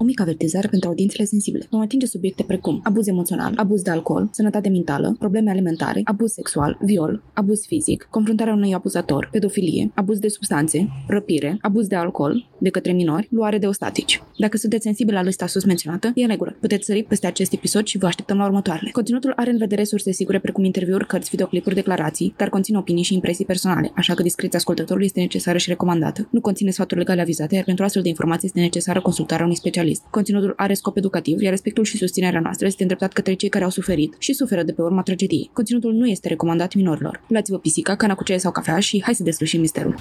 O mică avertizare pentru audiențele sensibile. Vom atinge subiecte precum abuz emoțional, abuz de alcool, sănătate mentală, probleme alimentare, abuz sexual, viol, abuz fizic, confruntarea unui abuzator, pedofilie, abuz de substanțe, răpire, abuz de alcool de către minori, luare de ostatici. Dacă sunteți sensibili la lista sus menționată, e în regulă. Puteți sări peste acest episod și vă așteptăm la următoarele. Conținutul are în vedere surse sigure precum interviuri, cărți, videoclipuri, declarații, dar conține opinii și impresii personale, așa că discreția ascultătorului este necesară și recomandată. Nu conține sfaturi legale avizate, iar pentru astfel de informații este necesară consultarea unui specialist specialist. Conținutul are scop educativ, iar respectul și susținerea noastră este îndreptat către cei care au suferit și suferă de pe urma tragediei. Conținutul nu este recomandat minorilor. Luați-vă pisica, cana cu ceai sau cafea și hai să deslușim misterul.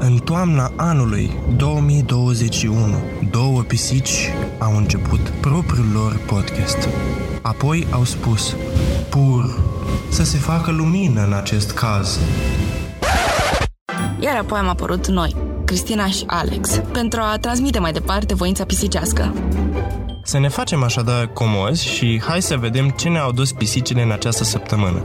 În toamna anului 2021, două pisici au început propriul lor podcast. Apoi au spus, pur să se facă lumină în acest caz. Iar apoi am apărut noi, Cristina și Alex, pentru a transmite mai departe voința pisicească. Să ne facem așadar comozi și hai să vedem ce ne-au dus pisicile în această săptămână.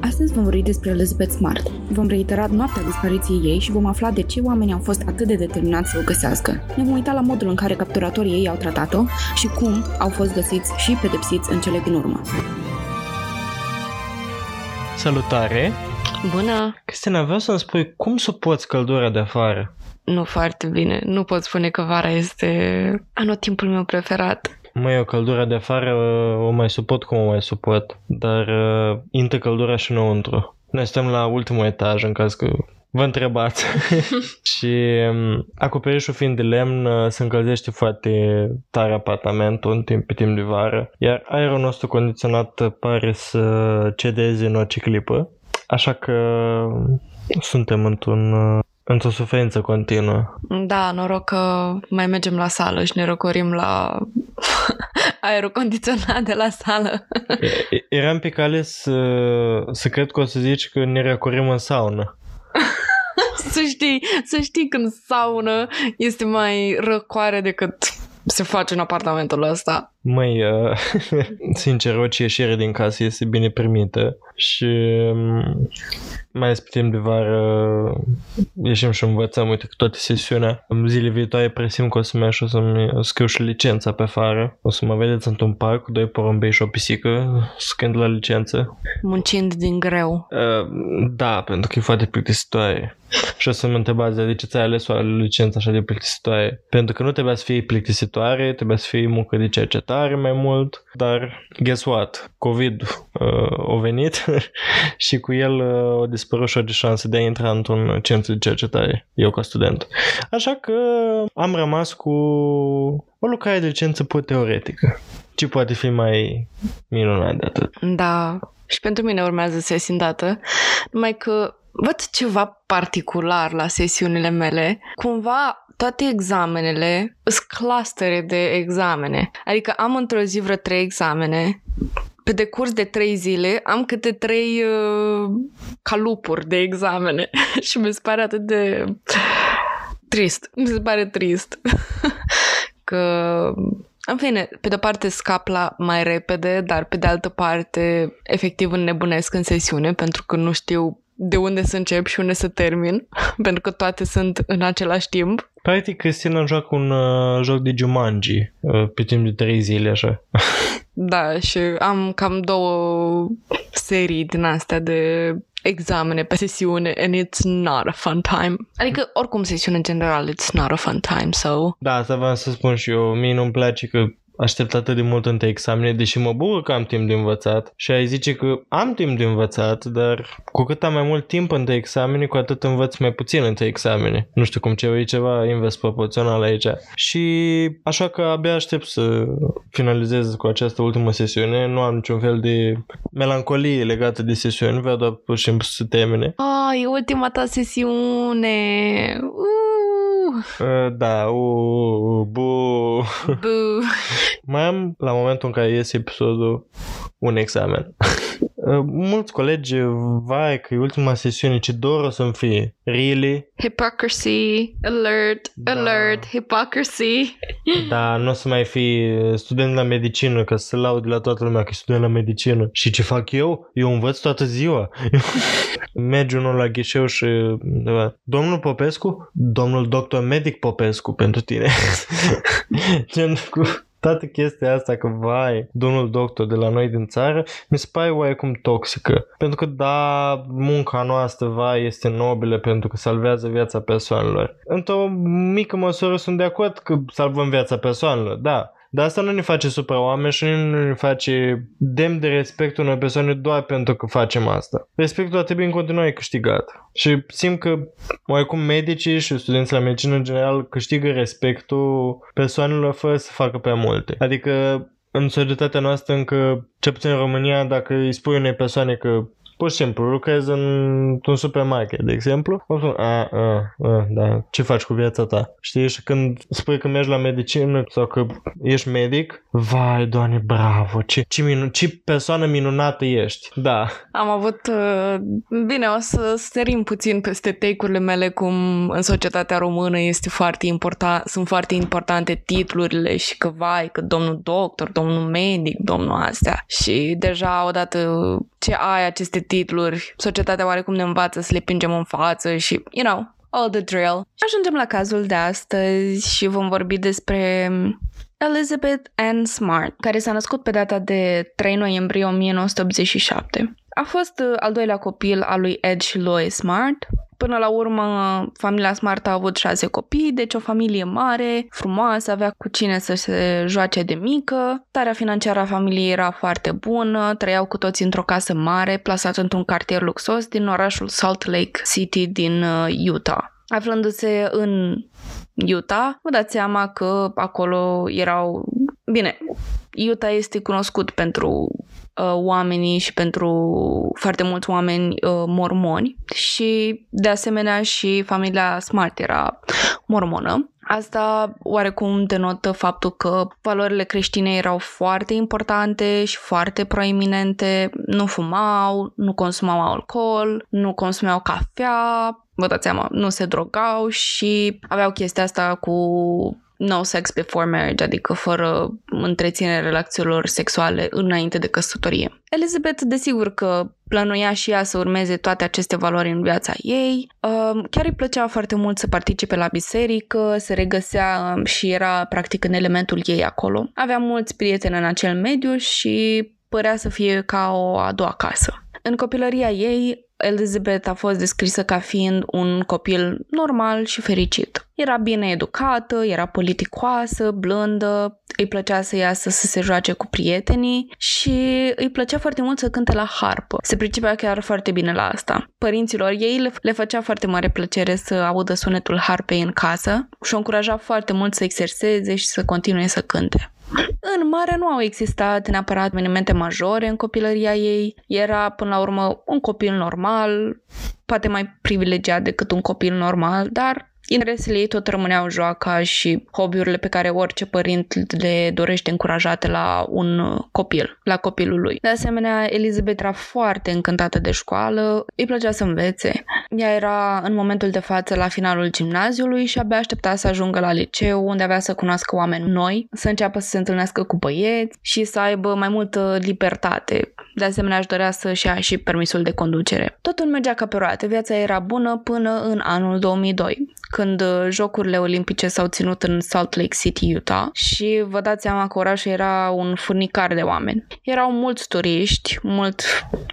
Astăzi vom vorbi despre Elizabeth Smart. Vom reitera noaptea dispariției ei și vom afla de ce oamenii au fost atât de determinați să o găsească. Ne vom uita la modul în care capturatorii ei au tratat-o și cum au fost găsiți și pedepsiți în cele din urmă. Salutare! Bună! Cristina, vreau să-mi spui cum suporți căldura de afară? Nu foarte bine. Nu pot spune că vara este anotimpul meu preferat. Măi, o căldura de afară o mai suport cum o mai suport, dar uh, intră căldura și înăuntru. Noi stăm la ultimul etaj în caz că vă întrebați. și um, acoperișul fiind de lemn uh, se încălzește foarte tare apartamentul în timp, pe timp de vară, iar aerul nostru condiționat pare să cedeze în orice clipă. Așa că um, suntem într-un uh, într-o suferință continuă. Da, noroc că mai mergem la sală și ne răcorim la aerul condiționat de la sală. Eram pe cale să, să cred că o să zici că ne răcorim în saună. Să știi, să știi când saună este mai răcoare decât se face în apartamentul ăsta. Măi, uh, sincer, orice ieșire din casă este bine primită și um, mai ales pe timp de vară ieșim și învățăm, uite, că toate sesiunea. Zile viitoare presim că o să merg și o să-mi scriu și licența pe afară. O să mă vedeți într-un parc cu doi porumbei și o pisică, scriind la licență. Muncind din greu. Uh, da, pentru că e foarte plictisitoare. și o să mă întrebați de ce ți-ai ales o licență așa de plictisitoare. Pentru că nu trebuia să fie plictisitoare, trebuia să fie muncă de cercetare mai mult, dar guess what? COVID uh, a venit și cu el uh, o dispărut și de șanse de a intra într-un centru de cercetare, eu ca student. Așa că am rămas cu o lucrare de licență pur teoretică. Ce poate fi mai minunat de atât? Da, și pentru mine urmează sesiuni dată, numai că văd ceva particular la sesiunile mele. Cumva toate examenele sunt clustere de examene. Adică am într-o zi vreo trei examene pe decurs de trei zile am câte trei uh, calupuri de examene și mi se pare atât de trist. Mi se pare trist că în fine, pe de parte scap la mai repede, dar pe de altă parte efectiv înnebunesc în sesiune pentru că nu știu de unde să încep și unde să termin, pentru că toate sunt în același timp. Practic, Cristina joacă un uh, joc de Jumanji uh, pe timp de trei zile, așa. Da, și am cam două serii din astea de examene pe sesiune and it's not a fun time. Adică, oricum, sesiune în general, it's not a fun time, so... Da, asta vreau să spun și eu. Mie nu-mi place că aștept atât de mult între examene, deși mă bucur că am timp de învățat și ai zice că am timp de învățat, dar cu cât am mai mult timp între examene, cu atât învăț mai puțin între examene. Nu știu cum ce e ceva invers proporțional aici. Și așa că abia aștept să finalizez cu această ultimă sesiune. Nu am niciun fel de melancolie legată de sesiune, vreau doar pur și simplu să termine. Ah, e ultima ta sesiune! Uh! Uh, da, uh, bu. Bu. Mai am, la momentul în care iese episodul, un examen. uh, mulți colegi, vai că e ultima sesiune, ce dor o să-mi fie. Really? Hypocrisy, alert, Da. alert, hypocrisy. Da, nu o să mai fi student la medicină, ca să se laude la toată lumea că e student la medicină. Și ce fac eu? Eu învăț toată ziua. Mergi unul la ghișeu și... da, Domnul Popescu? Domnul doctor medic Popescu pentru tine. Gen cu toată chestia asta că, vai, domnul doctor de la noi din țară, mi se pare oarecum toxică. Pentru că, da, munca noastră, vai, este nobilă pentru că salvează viața persoanelor. Într-o mică măsură sunt de acord că salvăm viața persoanelor, da. Dar asta nu ne face supra-oameni și nu ne face demn de respectul unei persoane doar pentru că facem asta. Respectul ar trebui în continuare câștigat. Și simt că oarecum medicii și studenții la medicină în general câștigă respectul persoanelor fără să facă prea multe. Adică în societatea noastră încă, cel puțin în România, dacă îi spui unei persoane că pur și simplu lucrezi într-un supermarket, de exemplu, o spun, a, a, a, da, ce faci cu viața ta? Știi? Și când spui că mergi la medicină sau că ești medic, vai, doamne, bravo, ce, ce, minu- ce persoană minunată ești. Da, Am avut... uh, Bine, o să sărim puțin peste take-urile mele cum în societatea română este foarte important, sunt foarte importante titlurile și că vai, că domnul doctor, domnul medic, domnul astea. Și deja odată ce ai aceste titluri, societatea oarecum ne învață să le pingem în față și, you know, all the drill. Ajungem la cazul de astăzi și vom vorbi despre Elizabeth Ann Smart, care s-a născut pe data de 3 noiembrie 1987. A fost uh, al doilea copil al lui Ed și Lois Smart. Până la urmă, familia Smart a avut șase copii, deci o familie mare, frumoasă, avea cu cine să se joace de mică. Starea financiară a familiei era foarte bună, trăiau cu toți într-o casă mare, plasată într-un cartier luxos din orașul Salt Lake City din uh, Utah. Aflându-se în Utah, vă dați seama că acolo erau... Bine, Utah este cunoscut pentru uh, oamenii și pentru foarte mulți oameni uh, mormoni și de asemenea și familia Smart era mormonă. Asta oarecum denotă faptul că valorile creștine erau foarte importante și foarte proeminente, nu fumau, nu consumau alcool, nu consumau cafea, vă dați seama, nu se drogau și aveau chestia asta cu no sex before marriage, adică fără întreținerea relațiilor sexuale înainte de căsătorie. Elizabeth, desigur că plănuia și ea să urmeze toate aceste valori în viața ei. Uh, Chiar îi plăcea foarte mult să participe la biserică, se regăsea um, și era practic în elementul ei acolo. Avea mulți prieteni în acel mediu și părea să fie ca o a doua casă. În copilăria ei, Elizabeth a fost descrisă ca fiind un copil normal și fericit. Era bine educată, era politicoasă, blândă, îi plăcea să iasă să se joace cu prietenii și îi plăcea foarte mult să cânte la harpă. Se pricepea chiar foarte bine la asta. Părinților ei le, le făcea foarte mare plăcere să audă sunetul harpei în casă și o încuraja foarte mult să exerseze și să continue să cânte. În mare nu au existat neapărat evenimente majore în copilăria ei. Era, până la urmă, un copil normal, poate mai privilegiat decât un copil normal, dar interesele ei tot rămâneau joaca și hobby-urile pe care orice părint le dorește încurajate la un copil, la copilul lui. De asemenea, Elizabeth era foarte încântată de școală, îi plăcea să învețe. Ea era în momentul de față la finalul gimnaziului și abia aștepta să ajungă la liceu, unde avea să cunoască oameni noi, să înceapă să se întâlnească cu băieți și să aibă mai multă libertate. De asemenea, aș dorea să-și ia și permisul de conducere. Totul mergea ca pe roate, viața era bună până în anul 2002, când Jocurile Olimpice s-au ținut în Salt Lake City, Utah și vă dați seama că orașul era un furnicar de oameni. Erau mulți turiști, mult,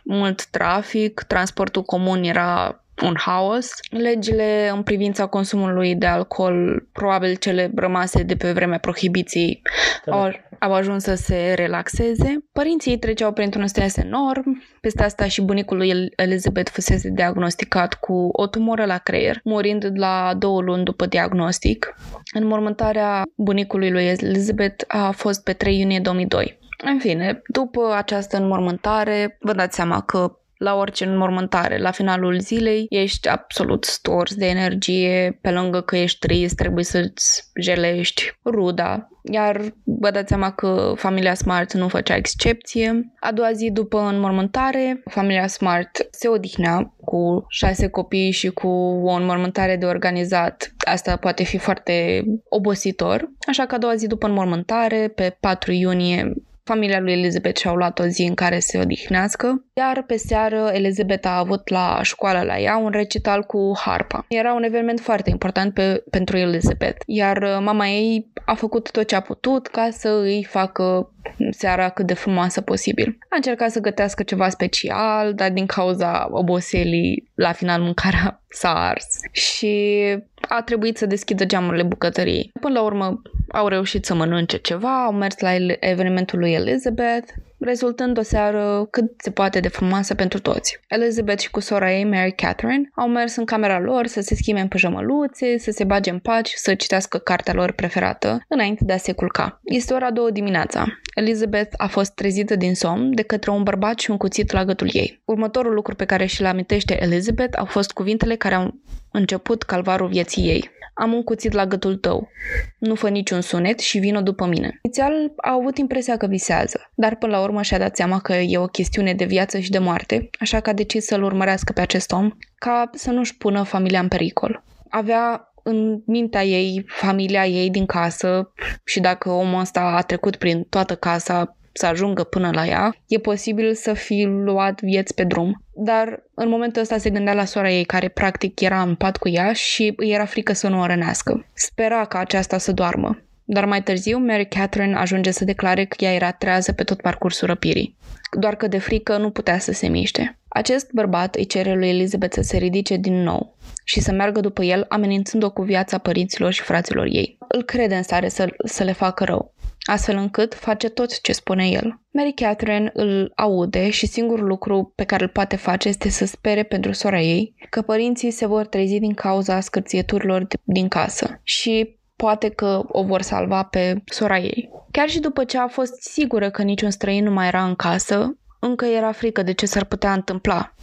mult trafic, transportul comun era un haos. Legile în privința consumului de alcool, probabil cele rămase de pe vremea prohibiției, au, au ajuns să se relaxeze. Părinții ei treceau printr-un stres enorm. Peste asta și bunicul lui Elizabeth fusese diagnosticat cu o tumoră la creier, murind la două luni după diagnostic. Înmormântarea bunicului lui Elizabeth a fost pe 3 iunie 2002. În fine, după această înmormântare, vă dați seama că la orice înmormântare. La finalul zilei ești absolut stors de energie, pe lângă că ești trist, trebuie să-ți jelești ruda, iar vă dați seama că familia Smart nu făcea excepție. A doua zi după înmormântare, familia Smart se odihnea cu șase copii și cu o înmormântare de organizat. Asta poate fi foarte obositor. Așa că a doua zi după înmormântare, pe 4 iunie, Familia lui Elizabeth și-au luat o zi în care se odihnească, iar pe seară Elizabeth a avut la școală la ea un recital cu harpa. Era un eveniment foarte important pe, pentru Elizabeth, iar uh, mama ei a făcut tot ce a putut ca să îi facă seara cât de frumoasă posibil. A încercat să gătească ceva special, dar din cauza oboselii, la final mâncarea s-a ars și a trebuit să deschidă geamurile bucătăriei. Până la urmă au reușit să mănânce ceva, au mers la evenimentul lui Elizabeth, rezultând o seară cât se poate de frumoasă pentru toți. Elizabeth și cu sora ei, Mary Catherine, au mers în camera lor să se schimbe în pijamăluțe, să se bage în paci, să citească cartea lor preferată, înainte de a se culca. Este ora două dimineața. Elizabeth a fost trezită din somn de către un bărbat și un cuțit la gâtul ei. Următorul lucru pe care și-l amintește Elizabeth au fost cuvintele care au început calvarul vieții ei. Am un cuțit la gâtul tău. Nu fă niciun sunet și vină după mine. Inițial a avut impresia că visează, dar până la urmă și-a dat seama că e o chestiune de viață și de moarte, așa că a decis să-l urmărească pe acest om ca să nu-și pună familia în pericol. Avea în mintea ei familia ei din casă și dacă omul ăsta a trecut prin toată casa să ajungă până la ea, e posibil să fi luat vieți pe drum. Dar în momentul ăsta se gândea la sora ei, care practic era în pat cu ea și îi era frică să nu o rănească. Spera ca aceasta să doarmă. Dar mai târziu, Mary Catherine ajunge să declare că ea era trează pe tot parcursul răpirii. Doar că de frică nu putea să se miște. Acest bărbat îi cere lui Elizabeth să se ridice din nou și să meargă după el, amenințând-o cu viața părinților și fraților ei. Îl crede în stare să, să le facă rău astfel încât face tot ce spune el. Mary Catherine îl aude și singurul lucru pe care îl poate face este să spere pentru sora ei că părinții se vor trezi din cauza scârțieturilor din casă și poate că o vor salva pe sora ei. Chiar și după ce a fost sigură că niciun străin nu mai era în casă, încă era frică de ce s-ar putea întâmpla.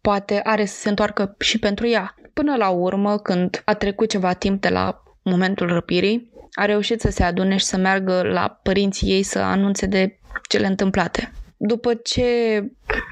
Poate are să se întoarcă și pentru ea. Până la urmă, când a trecut ceva timp de la momentul răpirii, a reușit să se adune și să meargă la părinții ei să anunțe de cele întâmplate. După ce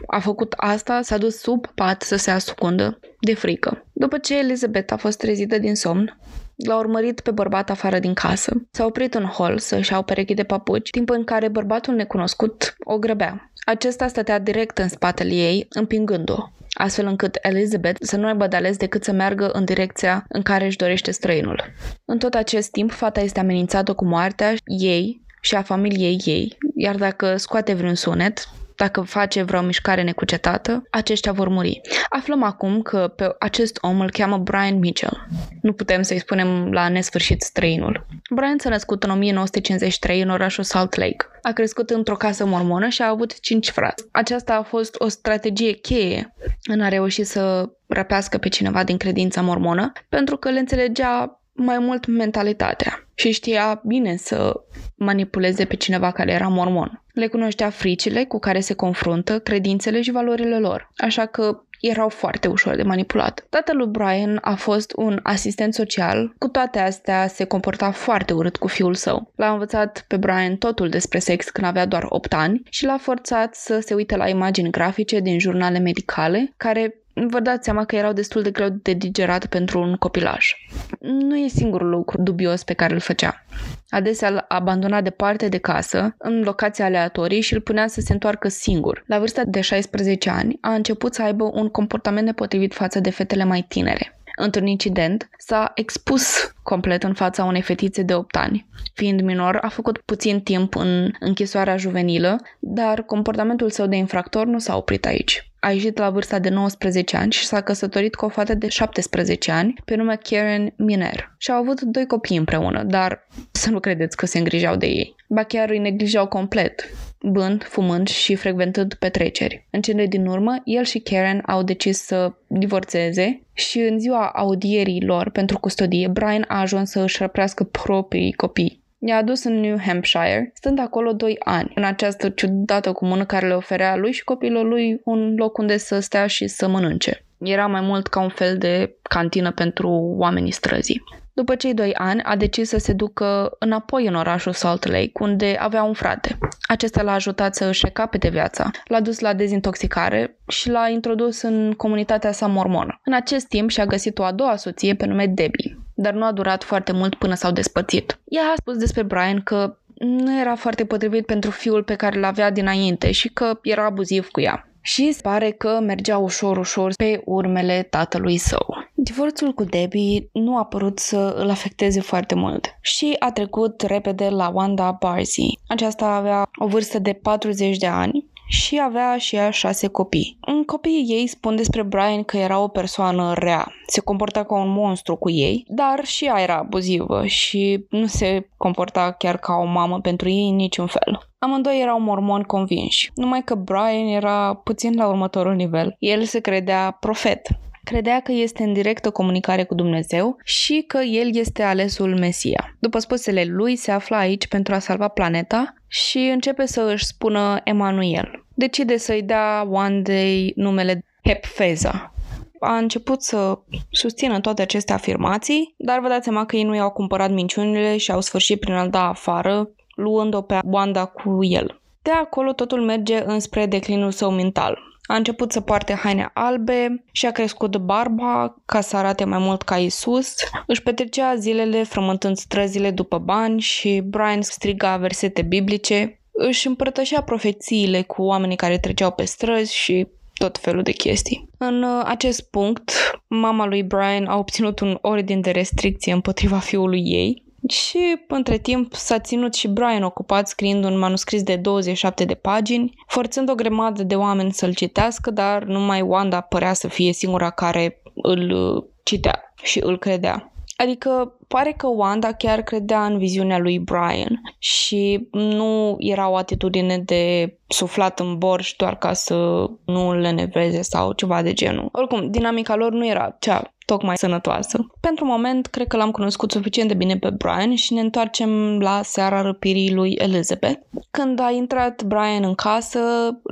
a făcut asta, s-a dus sub pat să se ascundă de frică. După ce Elizabeth a fost trezită din somn, L-a urmărit pe bărbat afară din casă. S-a oprit în hol să-și iau perechi de papuci, timp în care bărbatul necunoscut o grăbea. Acesta stătea direct în spatele ei, împingând-o astfel încât Elizabeth să nu aibă de ales decât să meargă în direcția în care își dorește străinul. În tot acest timp, fata este amenințată cu moartea ei și a familiei ei, iar dacă scoate vreun sunet, dacă face vreo mișcare necucetată, aceștia vor muri. Aflăm acum că pe acest om îl cheamă Brian Mitchell. Nu putem să-i spunem la nesfârșit străinul. Brian s-a născut în 1953 în orașul Salt Lake. A crescut într-o casă mormonă și a avut cinci frați. Aceasta a fost o strategie cheie în a reuși să răpească pe cineva din credința mormonă, pentru că le înțelegea mai mult mentalitatea și știa bine să manipuleze pe cineva care era mormon. Le cunoștea fricile cu care se confruntă, credințele și valorile lor, așa că erau foarte ușor de manipulat. Tatăl lui Brian a fost un asistent social, cu toate astea se comporta foarte urât cu fiul său. L-a învățat pe Brian totul despre sex când avea doar 8 ani și l-a forțat să se uite la imagini grafice din jurnale medicale care vă dați seama că erau destul de greu de digerat pentru un copilaj. Nu e singurul lucru dubios pe care îl făcea. Adesea îl abandona departe de casă, în locații aleatorii și îl punea să se întoarcă singur. La vârsta de 16 ani, a început să aibă un comportament nepotrivit față de fetele mai tinere. Într-un incident, s-a expus complet în fața unei fetițe de 8 ani. Fiind minor, a făcut puțin timp în închisoarea juvenilă, dar comportamentul său de infractor nu s-a oprit aici. A ieșit la vârsta de 19 ani și s-a căsătorit cu o fată de 17 ani, pe nume Karen Miner. Și au avut doi copii împreună, dar să nu credeți că se îngrijeau de ei. Ba chiar îi neglijau complet, bând, fumând și frecventând petreceri. În cele din urmă, el și Karen au decis să divorțeze și în ziua audierii lor pentru custodie, Brian a ajuns să își răprească proprii copii i-a adus în New Hampshire, stând acolo doi ani, în această ciudată comună care le oferea lui și copilul lui un loc unde să stea și să mănânce. Era mai mult ca un fel de cantină pentru oamenii străzii. După cei doi ani, a decis să se ducă înapoi în orașul Salt Lake, unde avea un frate. Acesta l-a ajutat să își recapete viața, l-a dus la dezintoxicare și l-a introdus în comunitatea sa mormonă. În acest timp și-a găsit o a doua soție pe nume Debbie, dar nu a durat foarte mult până s-au despărțit. Ea a spus despre Brian că nu era foarte potrivit pentru fiul pe care l-avea dinainte și că era abuziv cu ea și pare că mergea ușor, ușor pe urmele tatălui său. Divorțul cu Debbie nu a părut să îl afecteze foarte mult și a trecut repede la Wanda Barzee. Aceasta avea o vârstă de 40 de ani și avea și ea șase copii. Copiii ei spun despre Brian că era o persoană rea, se comporta ca un monstru cu ei, dar și ea era abuzivă și nu se comporta chiar ca o mamă pentru ei în niciun fel. Amândoi erau mormoni convinși, numai că Brian era puțin la următorul nivel. El se credea profet, credea că este în directă comunicare cu Dumnezeu și că el este alesul Mesia. După spusele lui, se află aici pentru a salva planeta și începe să își spună Emanuel. Decide să-i dea one day numele Hepfeza, a început să susțină toate aceste afirmații, dar vă dați seama că ei nu i-au cumpărat minciunile și au sfârșit prin a da afară, luând-o pe Wanda cu el. De acolo totul merge înspre declinul său mental. A început să poarte haine albe și a crescut barba ca să arate mai mult ca Isus. Își petrecea zilele frământând străzile după bani și Brian striga versete biblice. Își împărtășea profețiile cu oamenii care treceau pe străzi și tot felul de chestii. În uh, acest punct, mama lui Brian a obținut un ordin de restricție împotriva fiului ei și, între timp, s-a ținut și Brian ocupat scriind un manuscris de 27 de pagini, forțând o grămadă de oameni să-l citească, dar numai Wanda părea să fie singura care îl uh, citea și îl credea. Adică pare că Wanda chiar credea în viziunea lui Brian și nu era o atitudine de suflat în borș doar ca să nu le neveze sau ceva de genul. Oricum, dinamica lor nu era cea tocmai sănătoasă. Pentru moment, cred că l-am cunoscut suficient de bine pe Brian și ne întoarcem la seara răpirii lui Elizabeth. Când a intrat Brian în casă,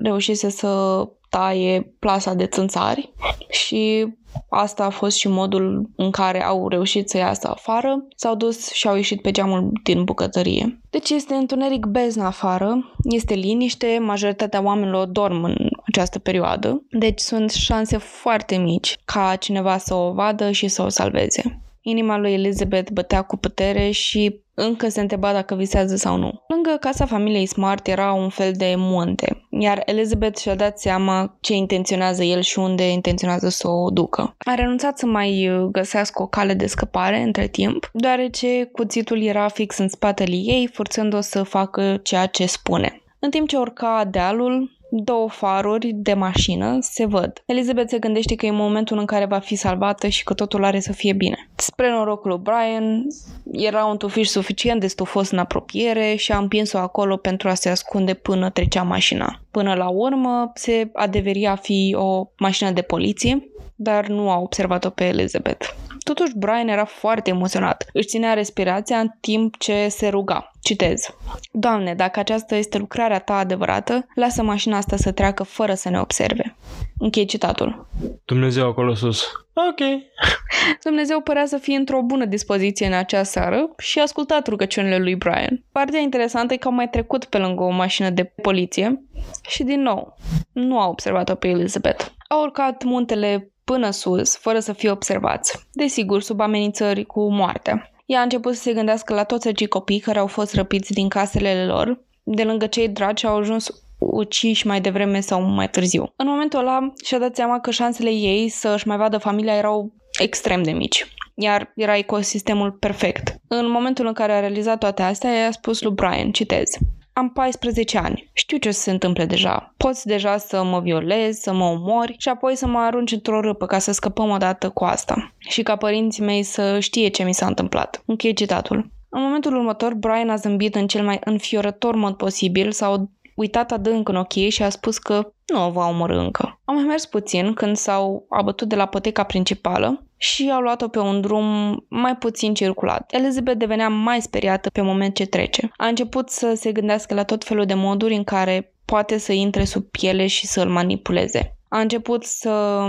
reușise să taie plasa de țânțari și asta a fost și modul în care au reușit să iasă afară. S-au dus și au ieșit pe geamul din bucătărie. Deci este întuneric beznă afară, este liniște, majoritatea oamenilor dorm în această perioadă, deci sunt șanse foarte mici ca cineva să o vadă și să o salveze. Inima lui Elizabeth bătea cu putere și încă se întreba dacă visează sau nu. Lângă casa familiei Smart era un fel de munte, iar Elizabeth și-a dat seama ce intenționează el și unde intenționează să o ducă. A renunțat să mai uh, găsească o cale de scăpare între timp, deoarece cuțitul era fix în spatele ei, forțând-o să facă ceea ce spune. În timp ce urca dealul, două faruri de mașină se văd. Elizabeth se gândește că e momentul în care va fi salvată și că totul are să fie bine. Spre norocul lui Brian, era un tufiș suficient de stufos în apropiere și a împins-o acolo pentru a se ascunde până trecea mașina. Până la urmă, se adeveria a fi o mașină de poliție, dar nu a observat-o pe Elizabeth. Totuși, Brian era foarte emoționat. Își ținea respirația în timp ce se ruga. Citez. Doamne, dacă aceasta este lucrarea ta adevărată, lasă mașina asta să treacă fără să ne observe. Închei citatul. Dumnezeu acolo sus. Ok. Dumnezeu părea să fie într-o bună dispoziție în acea seară și a ascultat rugăciunile lui Brian. Partea interesantă e că au mai trecut pe lângă o mașină de poliție și din nou, nu a observat-o pe Elizabeth. Au urcat muntele până sus, fără să fie observați, desigur sub amenințări cu moartea. Ea a început să se gândească la toți acei copii care au fost răpiți din casele lor, de lângă cei dragi au ajuns uciși mai devreme sau mai târziu. În momentul ăla și-a dat seama că șansele ei să își mai vadă familia erau extrem de mici iar era ecosistemul perfect. În momentul în care a realizat toate astea, i-a spus lui Brian, citez, am 14 ani. Știu ce se întâmplă deja. Poți deja să mă violezi, să mă omori și apoi să mă arunci într-o râpă ca să scăpăm odată cu asta. Și ca părinții mei să știe ce mi s-a întâmplat. Închei citatul. În momentul următor, Brian a zâmbit în cel mai înfiorător mod posibil, s-a uitat adânc în ochii și a spus că nu o va omorâ încă. Am mai mers puțin când s-au abătut de la poteca principală și au luat-o pe un drum mai puțin circulat. Elizabeth devenea mai speriată pe moment ce trece. A început să se gândească la tot felul de moduri în care poate să intre sub piele și să-l manipuleze. A început să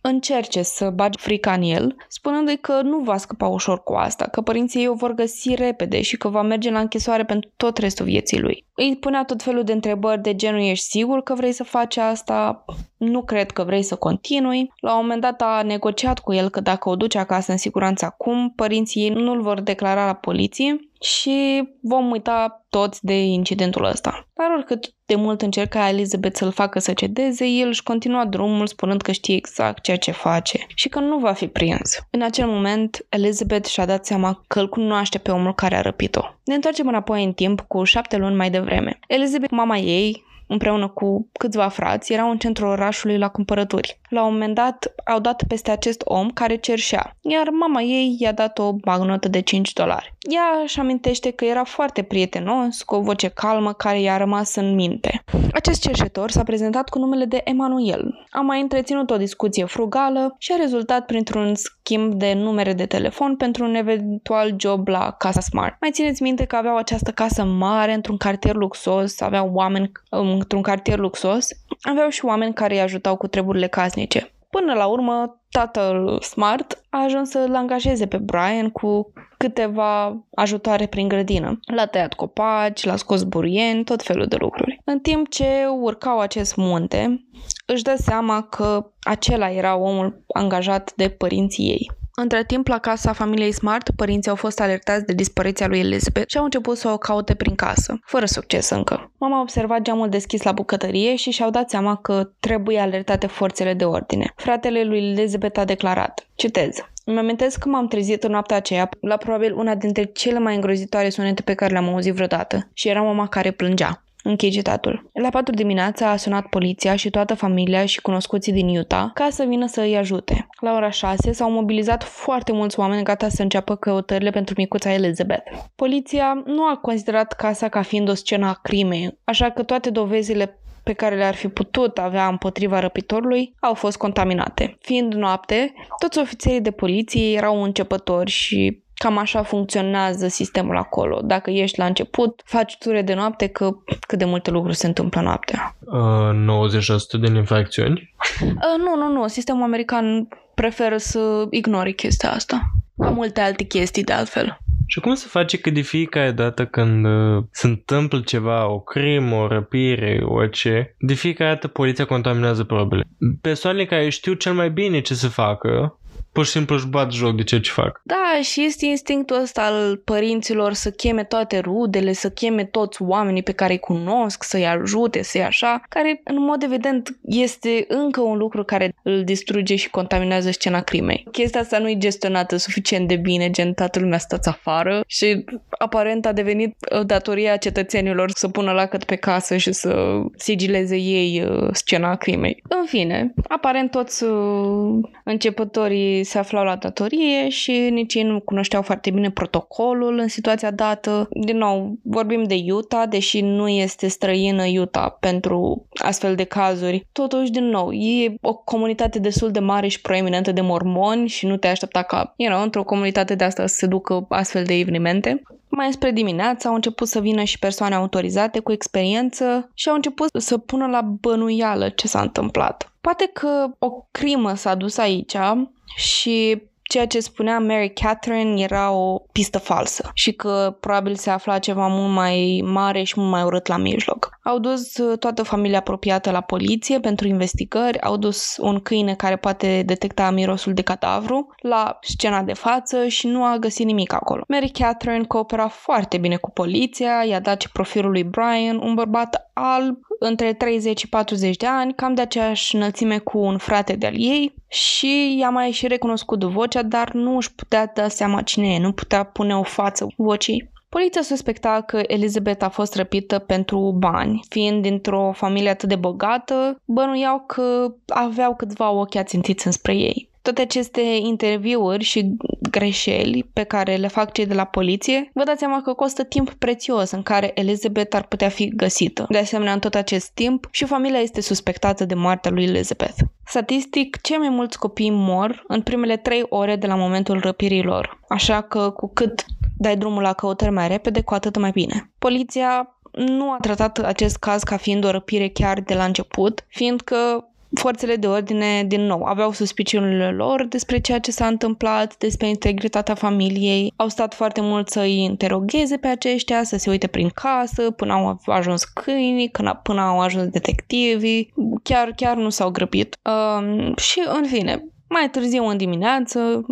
încerce să bagi frica în el, spunându-i că nu va scăpa ușor cu asta, că părinții ei o vor găsi repede și că va merge la închisoare pentru tot restul vieții lui. Îi punea tot felul de întrebări de genul ești sigur că vrei să faci asta? Nu cred că vrei să continui. La un moment dat a negociat cu el că dacă o duce acasă în siguranță acum, părinții ei nu-l vor declara la poliție și vom uita toți de incidentul ăsta. Dar oricât de mult încerca Elizabeth să-l facă să cedeze, el își continua drumul spunând că știe exact ceea ce face și că nu va fi prins. În acel moment, Elizabeth și-a dat seama că îl cunoaște pe omul care a răpit-o. Ne întoarcem înapoi în timp cu șapte luni mai devreme. Elizabeth, mama ei, împreună cu câțiva frați, erau în centrul orașului la cumpărături. La un moment dat au dat peste acest om care cerșea, iar mama ei i-a dat o bagnotă de 5 dolari. Ea își amintește că era foarte prietenos, cu o voce calmă care i-a rămas în minte. Acest cerșetor s-a prezentat cu numele de Emanuel. A mai întreținut o discuție frugală și a rezultat printr-un schimb de numere de telefon pentru un eventual job la Casa Smart. Mai țineți minte că aveau această casă mare într-un cartier luxos, aveau oameni într-un cartier luxos, aveau și oameni care îi ajutau cu treburile casnice. Până la urmă, tatăl Smart a ajuns să-l angajeze pe Brian cu câteva ajutoare prin grădină. L-a tăiat copaci, l-a scos burieni, tot felul de lucruri. În timp ce urcau acest munte, își dă seama că acela era omul angajat de părinții ei. Între timp, la casa familiei Smart, părinții au fost alertați de dispariția lui Elizabeth și au început să o caute prin casă, fără succes încă. Mama a observat geamul deschis la bucătărie și și-au dat seama că trebuie alertate forțele de ordine. Fratele lui Elizabeth a declarat, citez, îmi amintesc că m-am trezit în noaptea aceea la probabil una dintre cele mai îngrozitoare sunete pe care le-am auzit vreodată și era mama care plângea. Închei citatul. La 4 dimineața a sunat poliția și toată familia și cunoscuții din Utah ca să vină să îi ajute. La ora 6 s-au mobilizat foarte mulți oameni gata să înceapă căutările pentru micuța Elizabeth. Poliția nu a considerat casa ca fiind o scenă a crimei, așa că toate dovezile pe care le-ar fi putut avea împotriva răpitorului au fost contaminate. Fiind noapte, toți ofițerii de poliție erau începători și Cam așa funcționează sistemul acolo. Dacă ești la început, faci ture de noapte că cât de multe lucruri se întâmplă noaptea. Uh, 90% din infracțiuni? Uh, nu, nu, nu. Sistemul american preferă să ignore chestia asta. Ca multe alte chestii de altfel. Și cum se face că de fiecare dată când uh, se întâmplă ceva, o crimă, o răpire, orice, de fiecare dată poliția contaminează probele? Persoanele care știu cel mai bine ce să facă, pur și simplu își bat joc de ceea ce fac. Da, și este instinctul ăsta al părinților să cheme toate rudele, să cheme toți oamenii pe care îi cunosc, să-i ajute, să-i așa, care în mod evident este încă un lucru care îl distruge și contaminează scena crimei. Chestia asta nu e gestionată suficient de bine, gen toată lumea stați afară și aparent a devenit uh, datoria cetățenilor să pună lacăt pe casă și să sigileze ei uh, scena crimei. În fine, aparent toți uh, începătorii se aflau la datorie și nici ei nu cunoșteau foarte bine protocolul în situația dată. Din nou, vorbim de Utah, deși nu este străină Utah pentru astfel de cazuri. Totuși, din nou, e o comunitate destul de mare și proeminentă de mormoni și nu te aștepta ca, you know, într-o comunitate de asta să se ducă astfel de evenimente. Mai spre dimineață au început să vină și persoane autorizate cu experiență și au început să pună la bănuială ce s-a întâmplat. Poate că o crimă s-a dus aici și ceea ce spunea Mary Catherine era o pistă falsă și că probabil se afla ceva mult mai mare și mult mai urât la mijloc. Au dus uh, toată familia apropiată la poliție pentru investigări, au dus un câine care poate detecta mirosul de cadavru la scena de față și nu a găsit nimic acolo. Mary Catherine coopera foarte bine cu poliția, i-a dat și profilul lui Brian, un bărbat alb între 30 și 40 de ani, cam de aceeași înălțime cu un frate de-al ei și i-a mai și recunoscut vocea, dar nu își putea da seama cine e, nu putea pune o față vocii. Poliția suspecta că Elizabeth a fost răpită pentru bani. Fiind dintr-o familie atât de bogată, bănuiau că aveau câțiva ochi ațintiți înspre ei. Toate aceste interviuri și greșeli pe care le fac cei de la poliție, vă dați seama că costă timp prețios în care Elizabeth ar putea fi găsită. De asemenea, în tot acest timp, și familia este suspectată de moartea lui Elizabeth. Statistic, cei mai mulți copii mor în primele trei ore de la momentul răpirii lor, așa că cu cât dai drumul la căutări mai repede, cu atât mai bine. Poliția nu a tratat acest caz ca fiind o răpire chiar de la început, fiindcă forțele de ordine, din nou, aveau suspiciunile lor despre ceea ce s-a întâmplat, despre integritatea familiei. Au stat foarte mult să îi interogheze pe aceștia, să se uite prin casă, până au ajuns câinii, până au ajuns detectivii. Chiar, chiar nu s-au grăbit. Um, și, în fine, mai târziu în dimineață,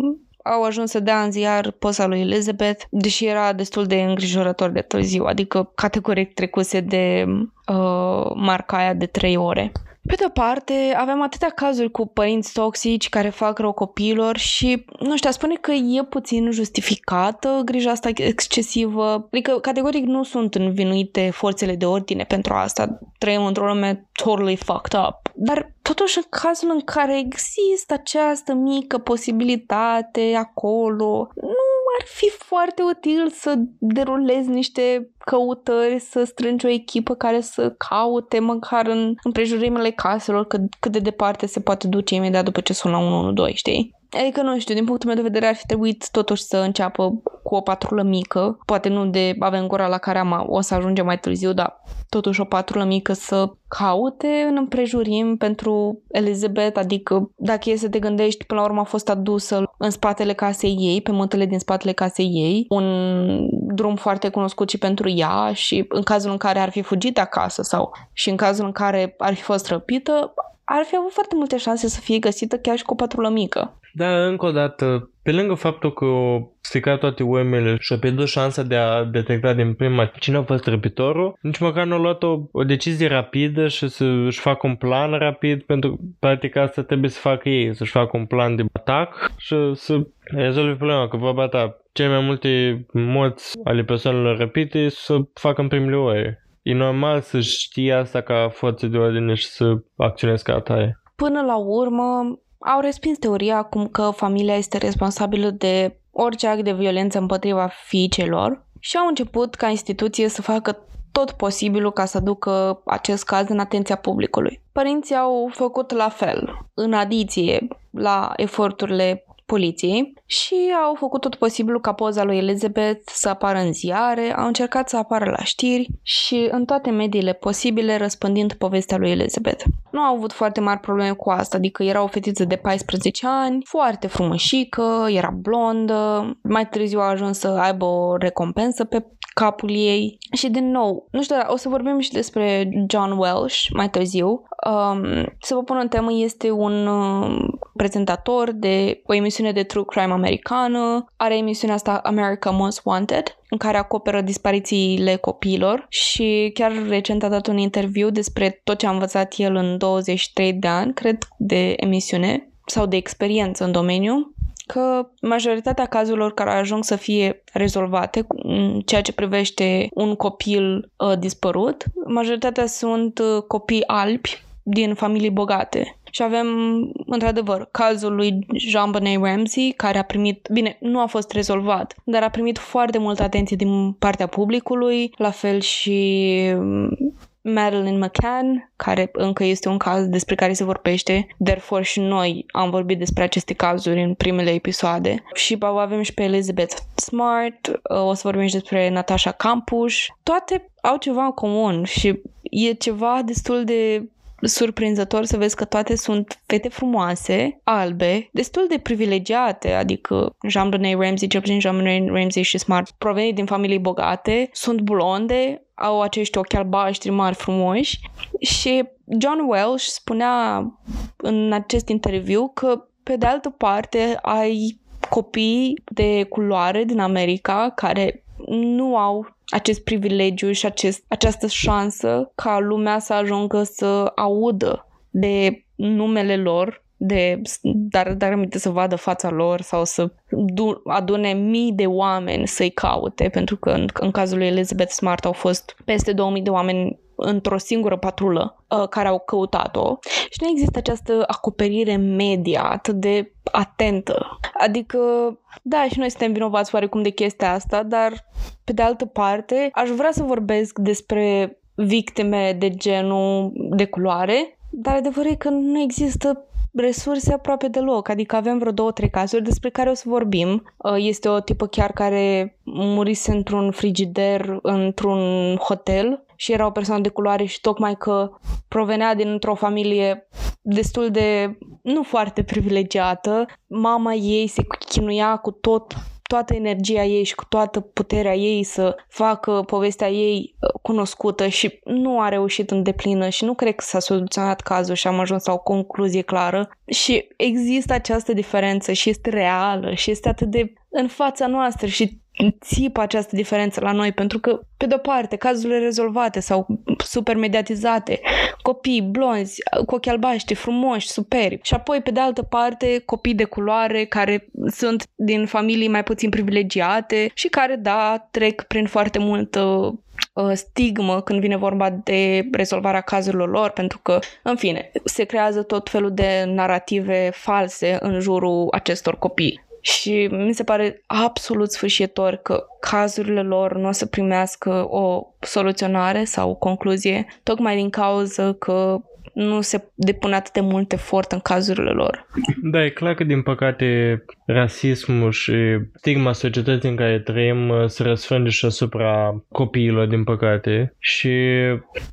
au ajuns să dea în ziar poza lui Elizabeth, deși era destul de îngrijorător de târziu, adică categoric trecuse de uh, marca aia de trei ore. Pe de parte, avem atâtea cazuri cu părinți toxici care fac rău copiilor și, nu știu, spune că e puțin justificată grija asta excesivă. Adică, categoric, nu sunt învinuite forțele de ordine pentru asta. Trăim într-o lume totally fucked up. Dar, totuși, în cazul în care există această mică posibilitate acolo, nu ar fi foarte util să derulezi niște căutări, să strângi o echipă care să caute măcar în împrejurimile caselor cât, cât de departe se poate duce imediat după ce sună 112, știi? Adică nu știu, din punctul meu de vedere ar fi trebuit totuși să înceapă cu o patrulă mică, poate nu de Avengora la care am, o să ajungem mai târziu, dar totuși o patrulă mică să caute în împrejurim pentru Elizabeth, adică dacă e să te gândești, până la urmă a fost adusă în spatele casei ei, pe mântele din spatele casei ei, un drum foarte cunoscut și pentru ea și în cazul în care ar fi fugit acasă sau și în cazul în care ar fi fost răpită, ar fi avut foarte multe șanse să fie găsită chiar și cu o patrulă mică. Da, încă o dată, pe lângă faptul că o stricat toate UM-ele și a pierdut șansa de a detecta din prima cine a fost răpitorul, nici măcar nu a luat o, o decizie rapidă și să își facă un plan rapid, pentru practic asta trebuie să facă ei, să-și facă un plan de atac și să rezolve problema, că vorba ta, cele mai multe morți ale persoanelor răpite să facă în primele ore. E normal să știe asta ca forțe de ordine și să acționezi ca atare. Până la urmă, au respins teoria acum că familia este responsabilă de orice act de violență împotriva fiicelor și au început ca instituție să facă tot posibilul ca să ducă acest caz în atenția publicului. Părinții au făcut la fel, în adiție la eforturile poliției și au făcut tot posibilul ca poza lui Elizabeth să apară în ziare, au încercat să apară la știri și în toate mediile posibile răspândind povestea lui Elizabeth. Nu au avut foarte mari probleme cu asta, adică era o fetiță de 14 ani, foarte frumușică, era blondă, mai târziu a ajuns să aibă o recompensă pe capul ei. Și din nou, nu știu, o să vorbim și despre John Welsh mai târziu. Um, să vă pun în temă, este un um, prezentator de o emisiune de true crime americană. Are emisiunea asta America Most Wanted, în care acoperă disparițiile copiilor și chiar recent a dat un interviu despre tot ce a învățat el în 23 de ani, cred, de emisiune sau de experiență în domeniu că majoritatea cazurilor care ajung să fie rezolvate în ceea ce privește un copil uh, dispărut, majoritatea sunt uh, copii albi din familii bogate. Și avem, într-adevăr, cazul lui Jean-Benet Ramsey, care a primit, bine, nu a fost rezolvat, dar a primit foarte multă atenție din partea publicului, la fel și Madeline McCann, care încă este un caz despre care se vorbește, therefore și noi am vorbit despre aceste cazuri în primele episoade. Și avem și pe Elizabeth Smart, o să vorbim și despre Natasha Campus. Toate au ceva în comun și e ceva destul de surprinzător să vezi că toate sunt fete frumoase, albe, destul de privilegiate, adică Jean-Benet Ramsey, cel puțin Jean-Benet Ramsey și Smart, provenit din familii bogate, sunt blonde, au acești ochi albaștri mari frumoși. Și John Welsh spunea în acest interviu că pe de altă parte ai copii de culoare din America care nu au acest privilegiu și acest, această șansă ca lumea să ajungă să audă de numele lor, de, dar, dar aminte să vadă fața lor sau să du- adune mii de oameni să-i caute, pentru că în, în cazul lui Elizabeth Smart au fost peste 2000 de oameni într-o singură patrulă uh, care au căutat-o și nu există această acoperire media atât de atentă. Adică, da, și noi suntem vinovați oarecum de chestia asta, dar pe de altă parte, aș vrea să vorbesc despre victime de genul de culoare, dar adevărul e că nu există resurse aproape deloc, adică avem vreo două, trei cazuri despre care o să vorbim. Uh, este o tipă chiar care murise într-un frigider într-un hotel și era o persoană de culoare și tocmai că provenea dintr-o familie destul de nu foarte privilegiată, mama ei se chinuia cu tot toată energia ei și cu toată puterea ei să facă povestea ei uh, cunoscută și nu a reușit în deplină și nu cred că s-a soluționat cazul și am ajuns la o concluzie clară. Și există această diferență și este reală și este atât de în fața noastră și țipă această diferență la noi, pentru că, pe de-o parte, cazurile rezolvate sau super mediatizate, copii blonzi, cu ochi albaștri, frumoși, superi, și apoi, pe de altă parte, copii de culoare care sunt din familii mai puțin privilegiate și care, da, trec prin foarte multă uh, stigmă când vine vorba de rezolvarea cazurilor lor, pentru că, în fine, se creează tot felul de narrative false în jurul acestor copii. Și mi se pare absolut sfârșitor că cazurile lor nu o să primească o soluționare sau o concluzie, tocmai din cauza că nu se depune atât de mult efort în cazurile lor. Da, e clar că din păcate rasismul și stigma societății în care trăim uh, se răsfrânge și asupra copiilor, din păcate. Și,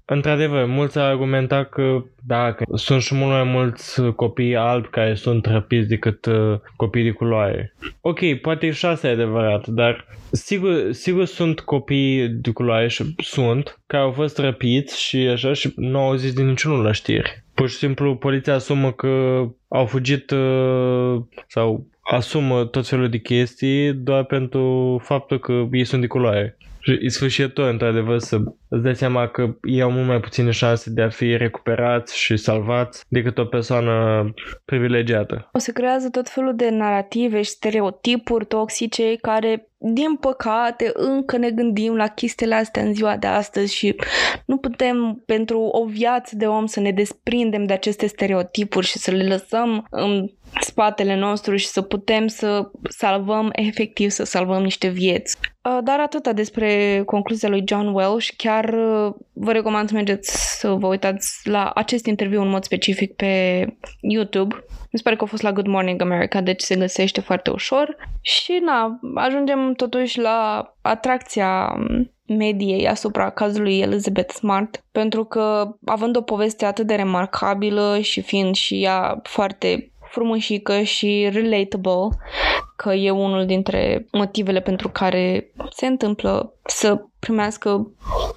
într-adevăr, mulți au argumentat că da, că sunt și mult mai mulți copii albi care sunt răpiți decât uh, copii de culoare. Ok, poate și asta e adevărat, dar sigur, sigur sunt copii de culoare și sunt, care au fost răpiți și așa și nu au zis de niciunul la știri. Pur și simplu poliția asumă că au fugit uh, sau asumă tot felul de chestii doar pentru faptul că ei sunt de culoare. Și e sfârșitor, într-adevăr, să îți dai seama că ei au mult mai puține șanse de a fi recuperați și salvați decât o persoană privilegiată. O se creează tot felul de narrative și stereotipuri toxice care din păcate, încă ne gândim la chestiile astea în ziua de astăzi și nu putem, pentru o viață de om, să ne desprindem de aceste stereotipuri și să le lăsăm în spatele nostru și să putem să salvăm, efectiv, să salvăm niște vieți. Uh, dar atâta despre concluzia lui John Welsh. și chiar uh, vă recomand să mergeți să vă uitați la acest interviu în mod specific pe YouTube. Mi se pare că a fost la Good Morning America, deci se găsește foarte ușor. Și na, ajungem totuși la atracția mediei asupra cazului Elizabeth Smart, pentru că având o poveste atât de remarcabilă și fiind și ea foarte frumușică și relatable, că e unul dintre motivele pentru care se întâmplă să primească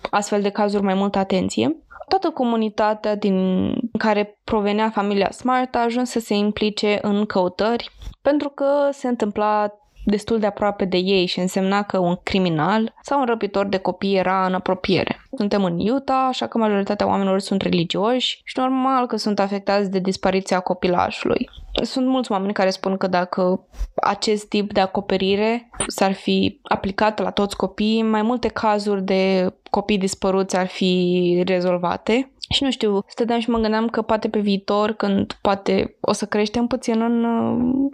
astfel de cazuri mai multă atenție. Toată comunitatea din care provenea familia Smart a ajuns să se implice în căutări pentru că se întâmpla destul de aproape de ei și însemna că un criminal sau un răpitor de copii era în apropiere. Suntem în Utah, așa că majoritatea oamenilor sunt religioși și normal că sunt afectați de dispariția copilașului. Sunt mulți oameni care spun că dacă acest tip de acoperire s-ar fi aplicat la toți copiii, mai multe cazuri de copii dispăruți ar fi rezolvate și nu știu, stăteam și mă gândeam că poate pe viitor, când poate o să creștem puțin în,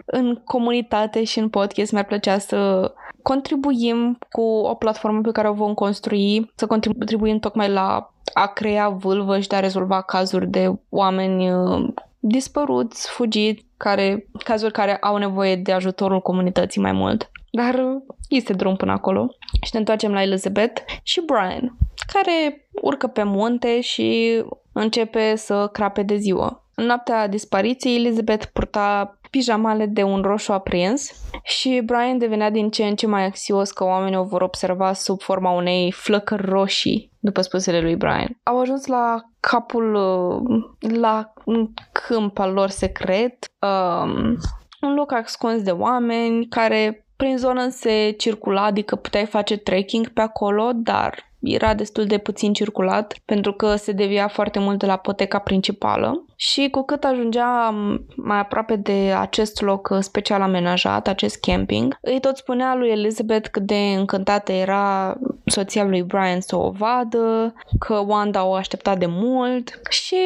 în comunitate și în podcast, mi-ar plăcea să contribuim cu o platformă pe care o vom construi, să contribuim tocmai la a crea vâlvă și de a rezolva cazuri de oameni uh, dispăruți, fugiți, care, cazuri care au nevoie de ajutorul comunității mai mult. Dar uh, este drum până acolo. Și ne întoarcem la Elizabeth și Brian, care urcă pe munte și începe să crape de ziua. În noaptea dispariției, Elizabeth purta pijamale de un roșu aprins și Brian devenea din ce în ce mai anxios că oamenii o vor observa sub forma unei flăcări roșii, după spusele lui Brian. Au ajuns la capul, uh, la un câmp al lor secret, um, un loc ascuns de oameni care prin zonă se circula, adică puteai face trekking pe acolo, dar era destul de puțin circulat pentru că se devia foarte mult de la poteca principală și cu cât ajungea mai aproape de acest loc special amenajat, acest camping, îi tot spunea lui Elizabeth cât de încântată era soția lui Brian să o vadă, că Wanda o aștepta de mult și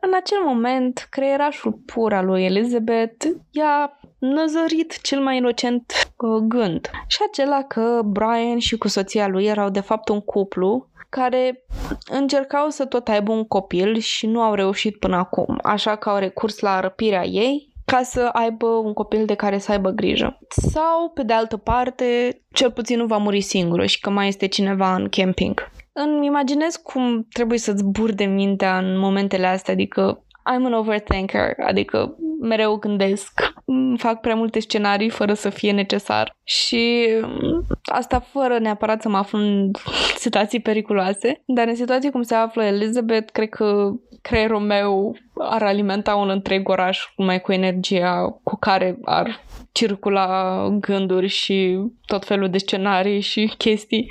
în acel moment creierașul pur al lui Elizabeth ea năzărit cel mai inocent uh, gând. Și acela că Brian și cu soția lui erau de fapt un cuplu care încercau să tot aibă un copil și nu au reușit până acum, așa că au recurs la răpirea ei ca să aibă un copil de care să aibă grijă. Sau, pe de altă parte, cel puțin nu va muri singură și că mai este cineva în camping. Îmi imaginez cum trebuie să-ți burde mintea în momentele astea, adică I'm an overthinker, adică mereu gândesc, fac prea multe scenarii fără să fie necesar și asta fără neapărat să mă aflu în situații periculoase, dar în situații cum se află Elizabeth, cred că creierul meu ar alimenta un întreg oraș mai cu energia cu care ar circula gânduri și tot felul de scenarii și chestii.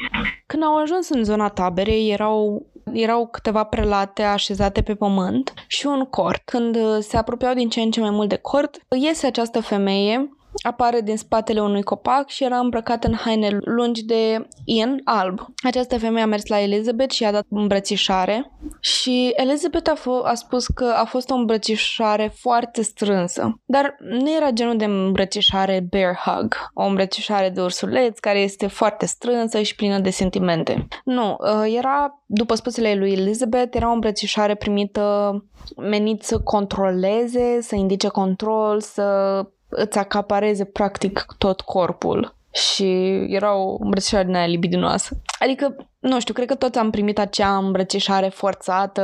Când au ajuns în zona taberei, erau erau câteva prelate așezate pe pământ și un cort. Când se apropiau din ce în ce mai mult de cort, iese această femeie apare din spatele unui copac și era îmbrăcată în haine lungi de in alb. Această femeie a mers la Elizabeth și i-a dat îmbrățișare și Elizabeth a, f- a spus că a fost o îmbrățișare foarte strânsă, dar nu era genul de îmbrățișare bear hug, o îmbrățișare de ursuleț care este foarte strânsă și plină de sentimente. Nu, uh, era, după spusele lui Elizabeth, era o îmbrățișare primită menit să controleze, să indice control, să îți acapareze practic tot corpul și era o îmbrățișare din aia libidinoasă. Adică, nu știu, cred că toți am primit acea îmbrățișare forțată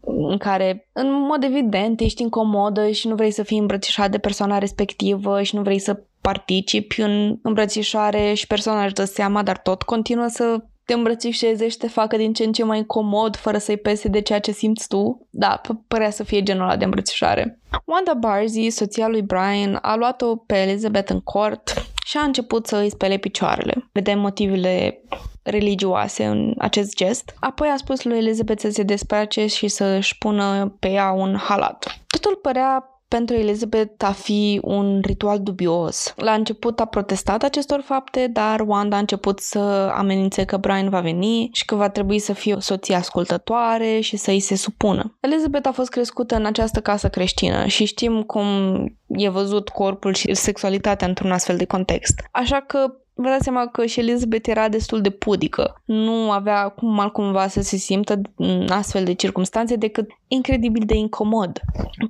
în care, în mod evident, ești incomodă și nu vrei să fii îmbrățișat de persoana respectivă și nu vrei să participi în îmbrățișare și persoana își dă seama, dar tot continuă să te îmbrățișeze și te facă din ce în ce mai comod fără să-i pese de ceea ce simți tu. Da, p- părea să fie genul ăla de îmbrățișare. Wanda Barzy, soția lui Brian, a luat-o pe Elizabeth în cort și a început să îi spele picioarele. Vedem motivele religioase în acest gest. Apoi a spus lui Elizabeth să se desprace și să-și pună pe ea un halat. Totul părea pentru Elizabeth a fi un ritual dubios. La început a protestat acestor fapte, dar Wanda a început să amenințe că Brian va veni și că va trebui să fie o soție ascultătoare și să îi se supună. Elizabeth a fost crescută în această casă creștină și știm cum e văzut corpul și sexualitatea într-un astfel de context. Așa că vă dați seama că și Elizabeth era destul de pudică. Nu avea cum altcumva să se simtă în astfel de circunstanțe decât incredibil de incomod.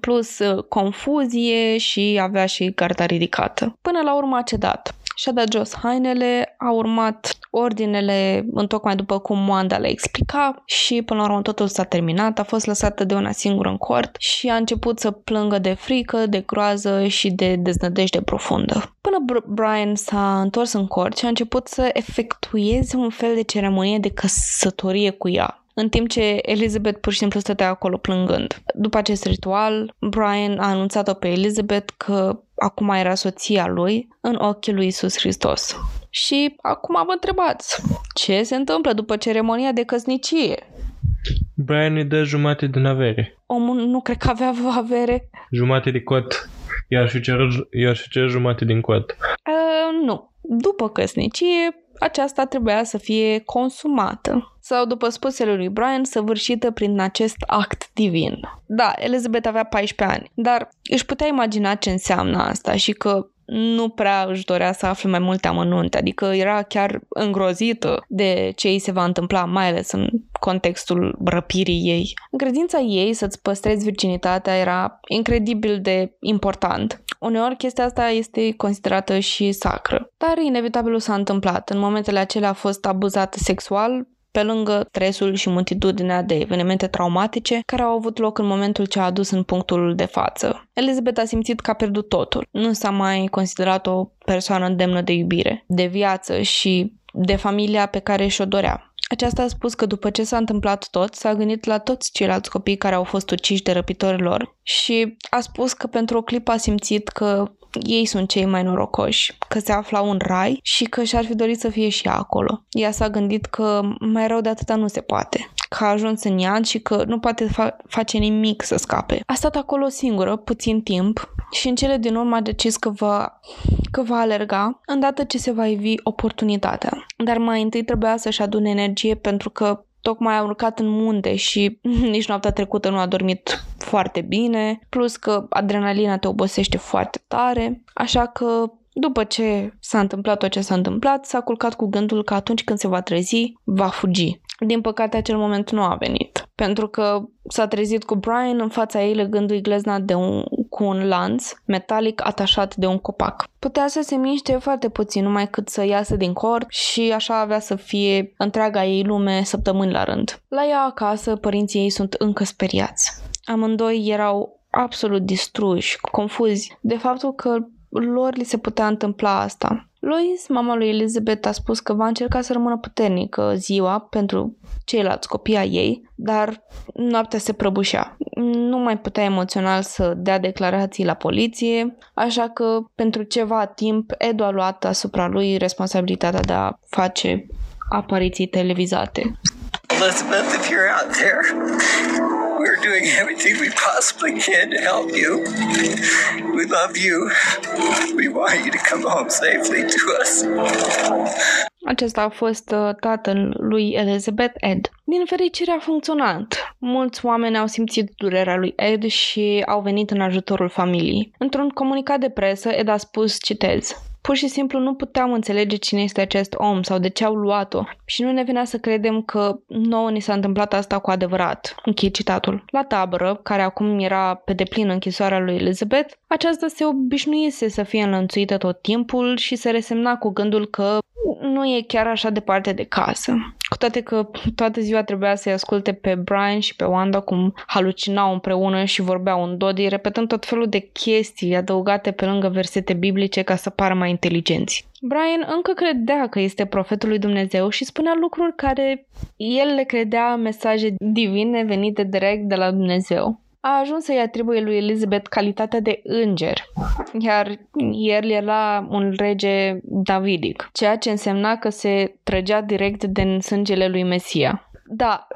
Plus uh, confuzie și avea și garda ridicată. Până la urmă a cedat și-a dat jos hainele, a urmat ordinele întocmai după cum Wanda le explica și până la urmă totul s-a terminat, a fost lăsată de una singură în cort și a început să plângă de frică, de groază și de deznădejde profundă. Până Brian s-a întors în cort și a început să efectueze un fel de ceremonie de căsătorie cu ea în timp ce Elizabeth pur și simplu stătea acolo plângând. După acest ritual, Brian a anunțat-o pe Elizabeth că acum era soția lui în ochii lui Isus Hristos. Și acum vă întrebați, ce se întâmplă după ceremonia de căsnicie? Brian îi dă jumate din avere. Omul nu cred că avea avere. Jumate de cot. Iar și cer, iar și cer jumate din cot. Uh, nu. După căsnicie, aceasta trebuia să fie consumată sau, după spusele lui Brian, săvârșită prin acest act divin. Da, Elizabeth avea 14 ani, dar își putea imagina ce înseamnă asta și că nu prea își dorea să afle mai multe amănunte, adică era chiar îngrozită de ce îi se va întâmpla, mai ales în contextul răpirii ei. În credința ei să-ți păstrezi virginitatea era incredibil de important. Uneori chestia asta este considerată și sacră, dar inevitabilul s-a întâmplat. În momentele acelea a fost abuzată sexual, pe lângă stresul și multitudinea de evenimente traumatice care au avut loc în momentul ce a adus în punctul de față. Elizabeth a simțit că a pierdut totul. Nu s-a mai considerat o persoană demnă de iubire, de viață și de familia pe care și-o dorea. Aceasta a spus că după ce s-a întâmplat tot, s-a gândit la toți ceilalți copii care au fost uciși de răpitorilor și a spus că pentru o clipă a simțit că ei sunt cei mai norocoși, că se aflau în rai și că și-ar fi dorit să fie și ea acolo. Ea s-a gândit că mai rău de atâta nu se poate, că a ajuns în iad și că nu poate fa- face nimic să scape. A stat acolo singură, puțin timp, și în cele din urmă a decis că va, că va alerga îndată ce se va ivi oportunitatea. Dar mai întâi trebuia să-și adune energie pentru că tocmai a urcat în munte și nici noaptea trecută nu a dormit foarte bine, plus că adrenalina te obosește foarte tare, așa că după ce s-a întâmplat tot ce s-a întâmplat, s-a culcat cu gândul că atunci când se va trezi, va fugi. Din păcate, acel moment nu a venit, pentru că s-a trezit cu Brian în fața ei legându-i glezna de un, cu un lanț metalic atașat de un copac. Putea să se miște foarte puțin, numai cât să iasă din corp și așa avea să fie întreaga ei lume săptămâni la rând. La ea acasă, părinții ei sunt încă speriați. Amândoi erau absolut distruși, confuzi de faptul că lor li se putea întâmpla asta. Lois, mama lui Elizabeth, a spus că va încerca să rămână puternică ziua pentru ceilalți copii ai ei, dar noaptea se prăbușea. Nu mai putea emoțional să dea declarații la poliție, așa că pentru ceva timp Edu a luat asupra lui responsabilitatea de a face apariții televizate. Elizabeth, if you're out there, we're doing everything we possibly can to help you. We love you. We want you to come home safely to us. Acesta a fost uh, tatăl lui Elizabeth, Ed. Din fericire a funcționat. Mulți oameni au simțit durerea lui Ed și au venit în ajutorul familiei. Într-un comunicat de presă, Ed a spus, citez, Pur și simplu nu puteam înțelege cine este acest om sau de ce au luat-o și nu ne venea să credem că nouă ni s-a întâmplat asta cu adevărat. Închei citatul. La tabără, care acum era pe deplin închisoarea lui Elizabeth, aceasta se obișnuise să fie înlănțuită tot timpul și se resemna cu gândul că nu e chiar așa departe de casă. Cu toate că toată ziua trebuia să-i asculte pe Brian și pe Wanda cum halucinau împreună și vorbeau în dodii, repetând tot felul de chestii adăugate pe lângă versete biblice ca să pară mai inteligenți. Brian încă credea că este profetul lui Dumnezeu și spunea lucruri care el le credea mesaje divine venite direct de la Dumnezeu a ajuns să-i atribuie lui Elizabeth calitatea de înger, iar el era un rege davidic, ceea ce însemna că se trăgea direct din sângele lui Mesia. Da,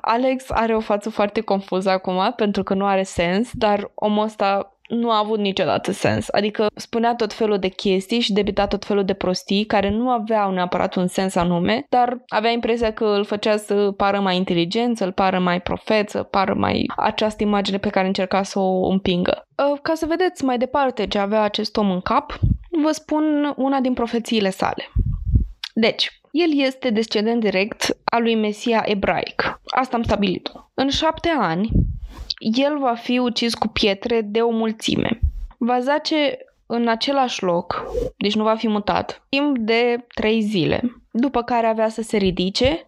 Alex are o față foarte confuză acum pentru că nu are sens, dar omul ăsta nu a avut niciodată sens. Adică spunea tot felul de chestii și debita tot felul de prostii care nu aveau neapărat un sens anume, dar avea impresia că îl făcea să pară mai inteligent, să-l pară mai profet, să pară mai această imagine pe care încerca să o împingă. Ă, ca să vedeți mai departe ce avea acest om în cap, vă spun una din profețiile sale. Deci, el este descendent direct al lui Mesia ebraic. Asta am stabilit În șapte ani, el va fi ucis cu pietre de o mulțime. Va zace în același loc, deci nu va fi mutat, timp de trei zile, după care avea să se ridice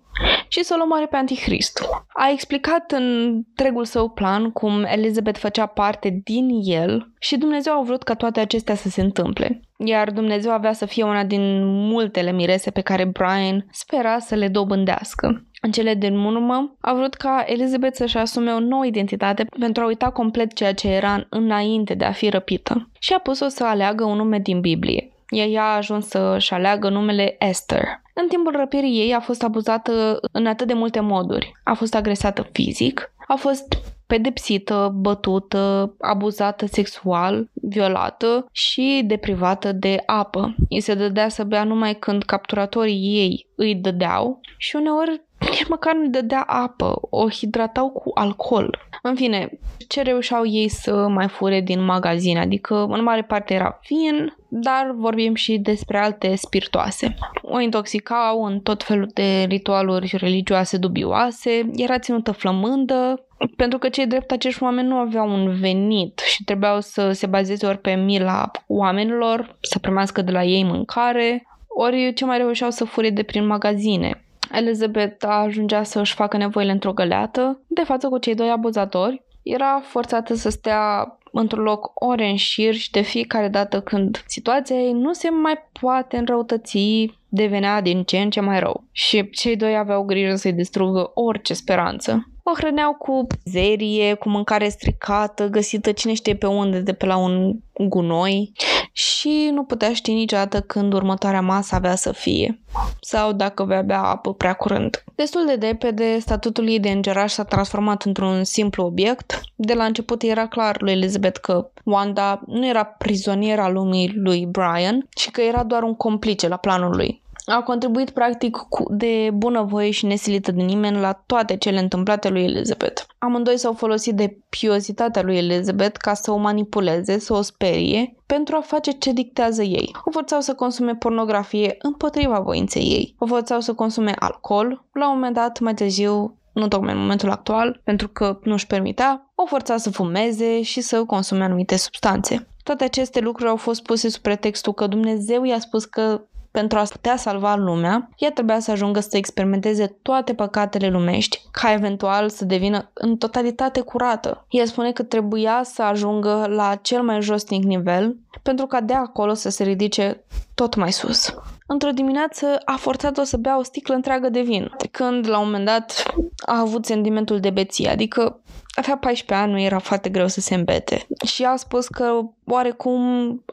și să-l omoare pe Antichrist. A explicat în întregul său plan cum Elizabeth făcea parte din el și Dumnezeu a vrut ca toate acestea să se întâmple. Iar Dumnezeu avea să fie una din multele mirese pe care Brian spera să le dobândească. În cele din urmă, a vrut ca Elizabeth să-și asume o nouă identitate pentru a uita complet ceea ce era înainte de a fi răpită și a pus-o să aleagă un nume din Biblie. Ea a ajuns să-și aleagă numele Esther. În timpul răpirii ei a fost abuzată în atât de multe moduri. A fost agresată fizic, a fost pedepsită, bătută, abuzată sexual, violată și deprivată de apă. Îi se dădea să bea numai când capturatorii ei îi dădeau și uneori nici măcar nu dădea apă, o hidratau cu alcool. În fine, ce reușeau ei să mai fure din magazin, adică în mare parte era vin, dar vorbim și despre alte spiritoase. O intoxicau în tot felul de ritualuri religioase dubioase, era ținută flămândă, pentru că cei drept acești oameni nu aveau un venit și trebuiau să se bazeze ori pe mila oamenilor, să primească de la ei mâncare, ori ce mai reușeau să fure de prin magazine. Elizabeth ajungea să își facă nevoile într-o găleată, de față cu cei doi abuzatori. Era forțată să stea într-un loc ore în șir și de fiecare dată când situația ei nu se mai poate înrăutăți, devenea din ce în ce mai rău. Și cei doi aveau grijă să-i distrugă orice speranță. O hrăneau cu zerie, cu mâncare stricată, găsită cine știe pe unde, de pe la un gunoi și nu putea ști niciodată când următoarea masă avea să fie sau dacă vei bea apă prea curând. Destul de repede, statutul ei de îngeraș s-a transformat într-un simplu obiect. De la început era clar lui Elizabeth că Wanda nu era prizoniera lumii lui Brian și că era doar un complice la planul lui a contribuit practic cu, de bunăvoie și nesilită de nimeni la toate cele întâmplate lui Elizabeth. Amândoi s-au folosit de piozitatea lui Elizabeth ca să o manipuleze, să o sperie, pentru a face ce dictează ei. O forțau să consume pornografie împotriva voinței ei. O forțau să consume alcool. La un moment dat, mai târziu, nu tocmai în momentul actual, pentru că nu își permitea, o forța să fumeze și să consume anumite substanțe. Toate aceste lucruri au fost puse sub pretextul că Dumnezeu i-a spus că pentru a putea salva lumea, ea trebuia să ajungă să experimenteze toate păcatele lumești, ca eventual să devină în totalitate curată. Ea spune că trebuia să ajungă la cel mai josnic nivel, pentru ca de acolo să se ridice tot mai sus. Într-o dimineață a forțat-o să bea o sticlă întreagă de vin, când la un moment dat a avut sentimentul de beție, adică avea 14 ani, nu era foarte greu să se îmbete. Și a spus că oarecum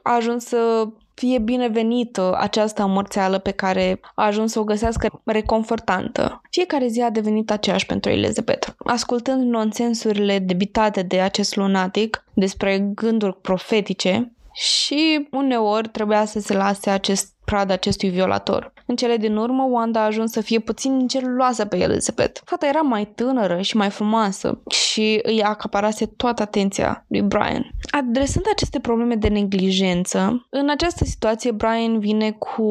a ajuns să fie binevenită această amorțeală pe care a ajuns să o găsească reconfortantă. Fiecare zi a devenit aceeași pentru Elizabeth. Ascultând nonsensurile debitate de acest lunatic despre gânduri profetice, și uneori trebuia să se lase acest prad acestui violator. În cele din urmă, Wanda a ajuns să fie puțin geloasă pe Elizabeth. Fata era mai tânără și mai frumoasă și îi acaparase toată atenția lui Brian. Adresând aceste probleme de neglijență, în această situație Brian vine cu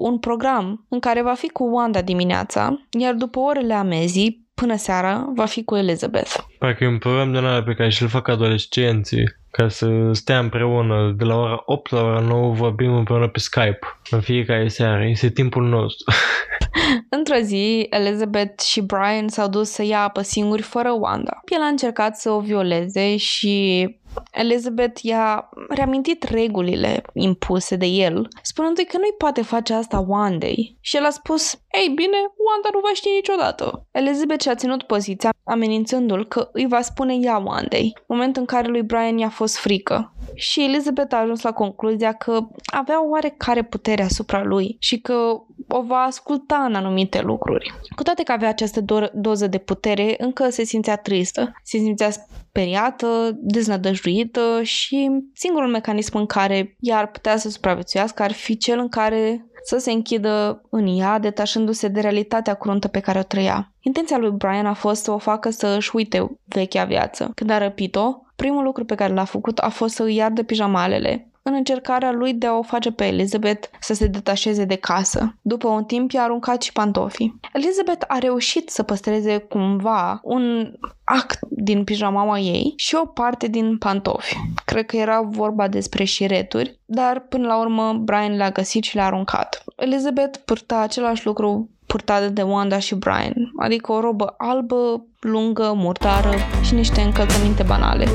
un program în care va fi cu Wanda dimineața, iar după orele amezii, până seara, va fi cu Elizabeth. Parcă e un program de ăla pe care și-l fac adolescenții ca să stea împreună de la ora 8 la ora 9 vorbim împreună pe Skype în fiecare seară. Este timpul nostru. Într-o zi, Elizabeth și Brian s-au dus să ia apă singuri fără Wanda. El a încercat să o violeze și Elizabeth i-a reamintit regulile impuse de el, spunându-i că nu-i poate face asta Wandei. Și el a spus, ei bine, Wanda nu va ști niciodată. Elizabeth și-a ținut poziția, amenințându-l că îi va spune ea Wandei, moment în care lui Brian i-a fost frică. Și Elizabeth a ajuns la concluzia că avea oarecare putere asupra lui și că o va asculta în anumite lucruri. Cu toate că avea această do- doză de putere, încă se simțea tristă, se simțea speriată, deznădăjduită și singurul mecanism în care ea ar putea să supraviețuiască ar fi cel în care să se închidă în ea, detașându-se de realitatea cruntă pe care o trăia. Intenția lui Brian a fost să o facă să își uite vechea viață. Când a răpit-o, primul lucru pe care l-a făcut a fost să îi iardă pijamalele, în încercarea lui de a o face pe Elizabeth să se detașeze de casă. După un timp i-a aruncat și pantofii. Elizabeth a reușit să păstreze cumva un act din pijamaua ei și o parte din pantofi. Cred că era vorba despre șireturi, dar până la urmă Brian le-a găsit și le-a aruncat. Elizabeth purta același lucru purtată de Wanda și Brian, adică o robă albă, lungă, murdară și niște încălțăminte banale.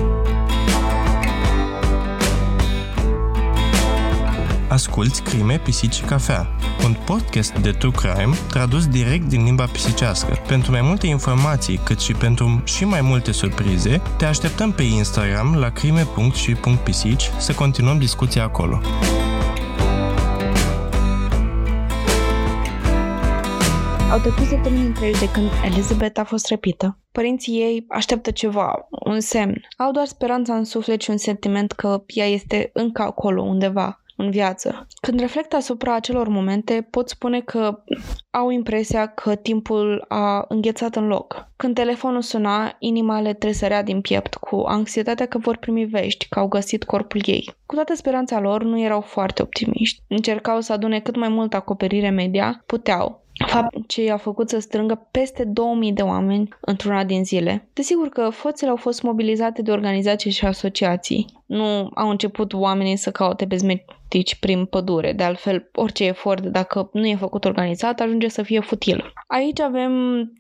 Asculți Crime, Pisici și Cafea, un podcast de true crime tradus direct din limba pisicească. Pentru mai multe informații, cât și pentru și mai multe surprize, te așteptăm pe Instagram la crime.și.pisici să continuăm discuția acolo. Au trecut săptămâni întregi de când Elizabeth a fost răpită. Părinții ei așteaptă ceva, un semn. Au doar speranța în suflet și un sentiment că ea este încă acolo, undeva în viață. Când reflect asupra acelor momente, pot spune că au impresia că timpul a înghețat în loc. Când telefonul suna, inima le tresărea din piept, cu anxietatea că vor primi vești, că au găsit corpul ei. Cu toată speranța lor, nu erau foarte optimiști. Încercau să adune cât mai mult acoperire media, puteau, fapt ce i-a făcut să strângă peste 2000 de oameni într-una din zile. Desigur că foțele au fost mobilizate de organizații și asociații. Nu au început oamenii să caute bezmetici prin pădure. De altfel, orice efort, dacă nu e făcut organizat, ajunge să fie futil. Aici avem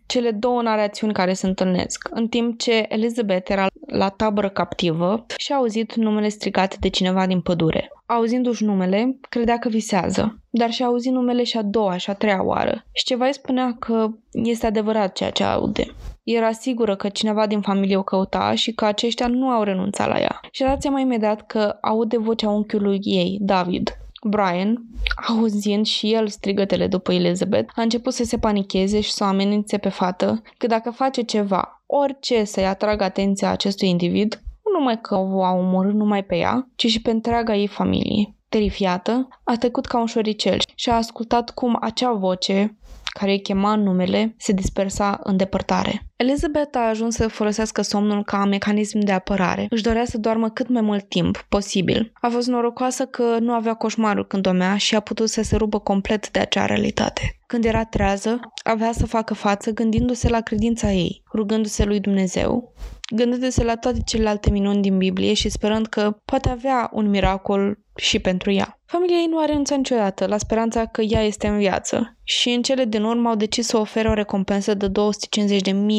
cele două narațiuni care se întâlnesc. În timp ce Elizabeth era la tabără captivă și a auzit numele strigat de cineva din pădure. Auzindu-și numele, credea că visează, dar și-a auzit numele și a doua și a treia oară. Și ceva îi spunea că este adevărat ceea ce aude. Era sigură că cineva din familie o căuta și că aceștia nu au renunțat la ea. Și dați mai imediat că aude vocea unchiului ei, David. Brian, auzind și el strigătele după Elizabeth, a început să se panicheze și să o amenințe pe fată că dacă face ceva, orice să-i atragă atenția acestui individ, nu numai că o a omorât numai pe ea, ci și pe întreaga ei familie. Terifiată, a trecut ca un șoricel și a ascultat cum acea voce, care îi chema în numele, se dispersa în depărtare. Elizabeth a ajuns să folosească somnul ca mecanism de apărare. Își dorea să doarmă cât mai mult timp posibil. A fost norocoasă că nu avea coșmarul când domea și a putut să se rupă complet de acea realitate. Când era trează, avea să facă față gândindu-se la credința ei, rugându-se lui Dumnezeu, gândindu-se la toate celelalte minuni din Biblie și sperând că poate avea un miracol și pentru ea. Familia ei nu a renunțat niciodată la speranța că ea este în viață și în cele din urmă au decis să ofere o recompensă de 250.000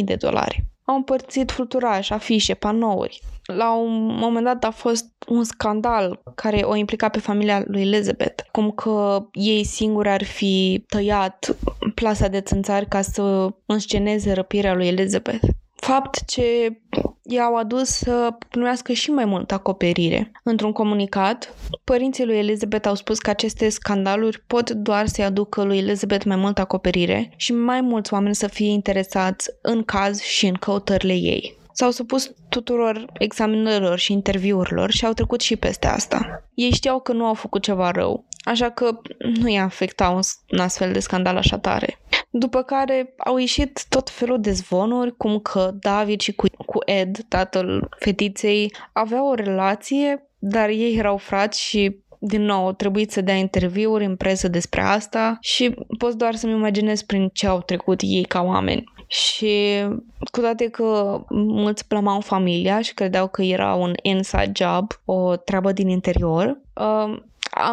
de dolari. Au împărțit fluturaș, afișe, panouri. La un moment dat a fost un scandal care o implica pe familia lui Elizabeth, cum că ei singuri ar fi tăiat plasa de țânțari ca să însceneze răpirea lui Elizabeth fapt ce i-au adus să primească și mai multă acoperire. Într-un comunicat, părinții lui Elizabeth au spus că aceste scandaluri pot doar să-i aducă lui Elizabeth mai multă acoperire și mai mulți oameni să fie interesați în caz și în căutările ei. S-au supus tuturor examinărilor și interviurilor și au trecut și peste asta. Ei știau că nu au făcut ceva rău, așa că nu i-a afectat un, un astfel de scandal așa tare. După care au ieșit tot felul de zvonuri, cum că David și cu, cu Ed, tatăl fetiței, aveau o relație, dar ei erau frați și din nou, trebuie să dea interviuri în presă despre asta și pot doar să-mi imaginez prin ce au trecut ei ca oameni. Și cu toate că mulți blămau familia și credeau că era un inside job, o treabă din interior, uh,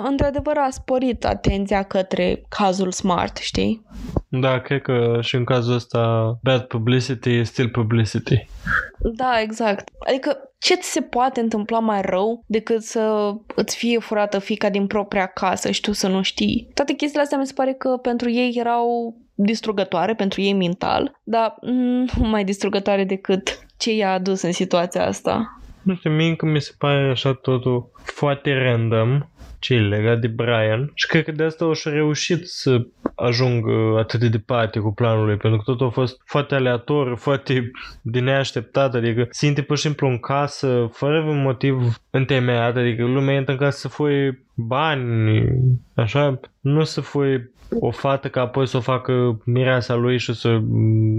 într-adevăr a sporit atenția către cazul Smart, știi? Da, cred că și în cazul ăsta bad publicity e still publicity. Da, exact. Adică ce ți se poate întâmpla mai rău decât să îți fie furată fica din propria casă și tu să nu știi? Toate chestiile astea mi se pare că pentru ei erau distrugătoare, pentru ei mental, dar nu mai distrugătoare decât ce i-a adus în situația asta. Nu știu, mie mi se pare așa totul foarte random ce e legat de Brian. Și cred că de asta o și reușit să ajung atât de departe cu planul lui, pentru că totul a fost foarte aleator, foarte de neașteptat, adică se pur și simplu în casă, fără un motiv întemeiat, adică lumea intră în casă să fie bani, așa, nu să fie o fată ca apoi să o facă mireasa lui și să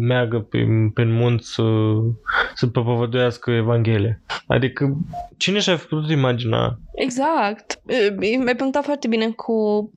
meargă prin, prin munți să, să propovăduiască Evanghelia. Adică cine și-a putut imagina? Exact. Mi-ai punctat foarte bine cu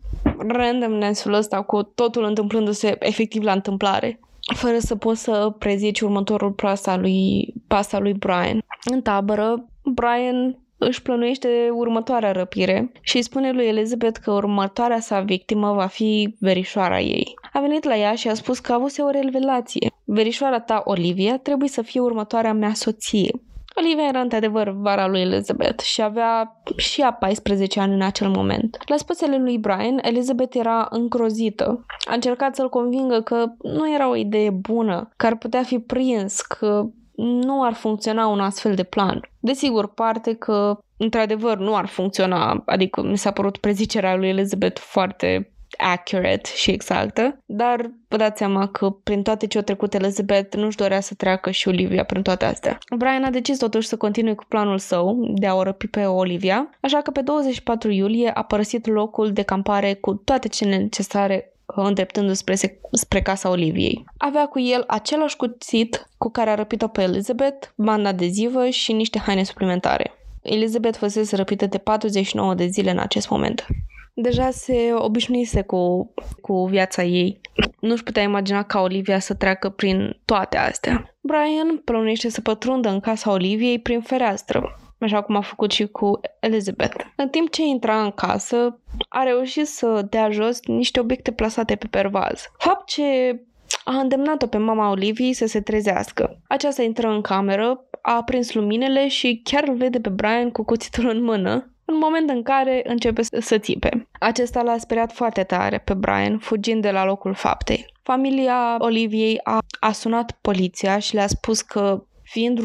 randomness-ul ăsta, cu totul întâmplându-se efectiv la întâmplare fără să poți să prezici următorul pas al lui, pas al lui Brian. În tabără, Brian își plănuiește următoarea răpire și îi spune lui Elizabeth că următoarea sa victimă va fi verișoara ei. A venit la ea și a spus că a avut o revelație. Verișoara ta, Olivia, trebuie să fie următoarea mea soție. Olivia era într-adevăr vara lui Elizabeth și avea și a 14 ani în acel moment. La spusele lui Brian, Elizabeth era îngrozită. A încercat să-l convingă că nu era o idee bună, că ar putea fi prins, că nu ar funcționa un astfel de plan. Desigur, parte că într-adevăr nu ar funcționa, adică mi s-a părut prezicerea lui Elizabeth foarte accurate și exactă, dar vă dați seama că prin toate ce a trecut Elizabeth nu-și dorea să treacă și Olivia prin toate astea. Brian a decis totuși să continue cu planul său de a o răpi pe Olivia, așa că pe 24 iulie a părăsit locul de campare cu toate cele necesare îndreptându-se spre, spre casa Oliviei. Avea cu el același cuțit cu care a răpit-o pe Elizabeth, banda adezivă și niște haine suplimentare. Elizabeth fusese răpită de 49 de zile în acest moment. Deja se obișnuise cu, cu viața ei. Nu-și putea imagina ca Olivia să treacă prin toate astea. Brian plănuiește să pătrundă în casa Oliviei prin fereastră, așa cum a făcut și cu Elizabeth. În timp ce intra în casă, a reușit să dea jos niște obiecte plasate pe pervaz. Fapt ce a îndemnat-o pe mama Oliviei să se trezească. Aceasta intră în cameră, a aprins luminele și chiar îl vede pe Brian cu cuțitul în mână, în moment în care începe să țipe. Acesta l-a speriat foarte tare pe Brian, fugind de la locul faptei. Familia Oliviei a, a sunat poliția și le-a spus că fiind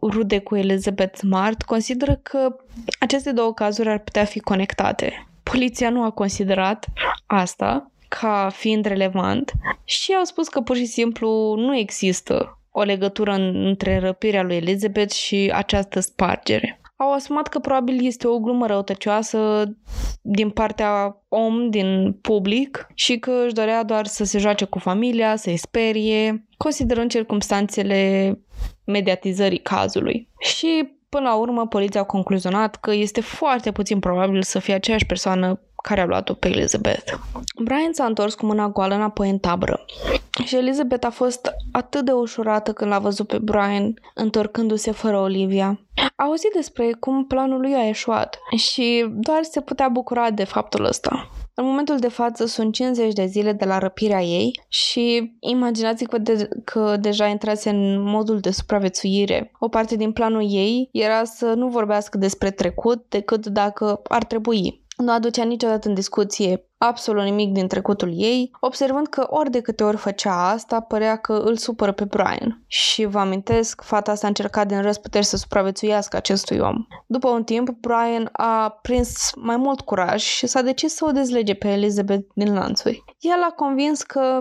rude cu Elizabeth Smart, consideră că aceste două cazuri ar putea fi conectate. Poliția nu a considerat asta ca fiind relevant și au spus că pur și simplu nu există o legătură între răpirea lui Elizabeth și această spargere. au asumat că probabil este o glumă răutăcioasă din partea om din public și că își dorea doar să se joace cu familia, să-i sperie, considerând circumstanțele mediatizării cazului. Și Până la urmă, poliția a concluzionat că este foarte puțin probabil să fie aceeași persoană care a luat-o pe Elizabeth. Brian s-a întors cu mâna goală înapoi în tabără și Elizabeth a fost atât de ușurată când l-a văzut pe Brian întorcându-se fără Olivia. A auzit despre cum planul lui a eșuat și doar se putea bucura de faptul ăsta. În momentul de față sunt 50 de zile de la răpirea ei și imaginați că, de- că deja intrase în modul de supraviețuire. O parte din planul ei era să nu vorbească despre trecut decât dacă ar trebui nu aducea niciodată în discuție absolut nimic din trecutul ei, observând că ori de câte ori făcea asta, părea că îl supără pe Brian. Și vă amintesc, fata asta a încercat din răsputeri să supraviețuiască acestui om. După un timp, Brian a prins mai mult curaj și s-a decis să o dezlege pe Elizabeth din lanțuri. El a convins că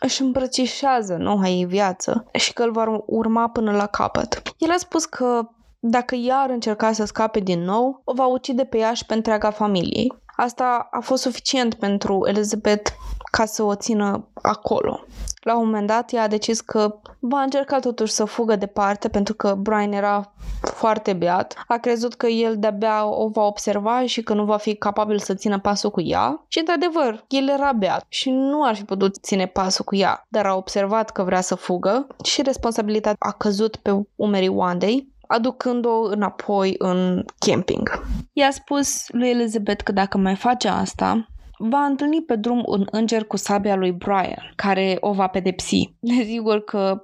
își îmbrățișează noua ei viață și că îl va urma până la capăt. El a spus că dacă ea ar încerca să scape din nou, o va ucide pe ea și pe întreaga familiei. Asta a fost suficient pentru Elizabeth ca să o țină acolo. La un moment dat, ea a decis că va încerca totuși să fugă departe pentru că Brian era foarte beat. A crezut că el de-abia o va observa și că nu va fi capabil să țină pasul cu ea. Și, într-adevăr, el era beat și nu ar fi putut ține pasul cu ea, dar a observat că vrea să fugă și responsabilitatea a căzut pe umerii Wandei aducând-o înapoi în camping. I-a spus lui Elizabeth că dacă mai face asta, va întâlni pe drum un înger cu sabia lui Brian, care o va pedepsi. Desigur că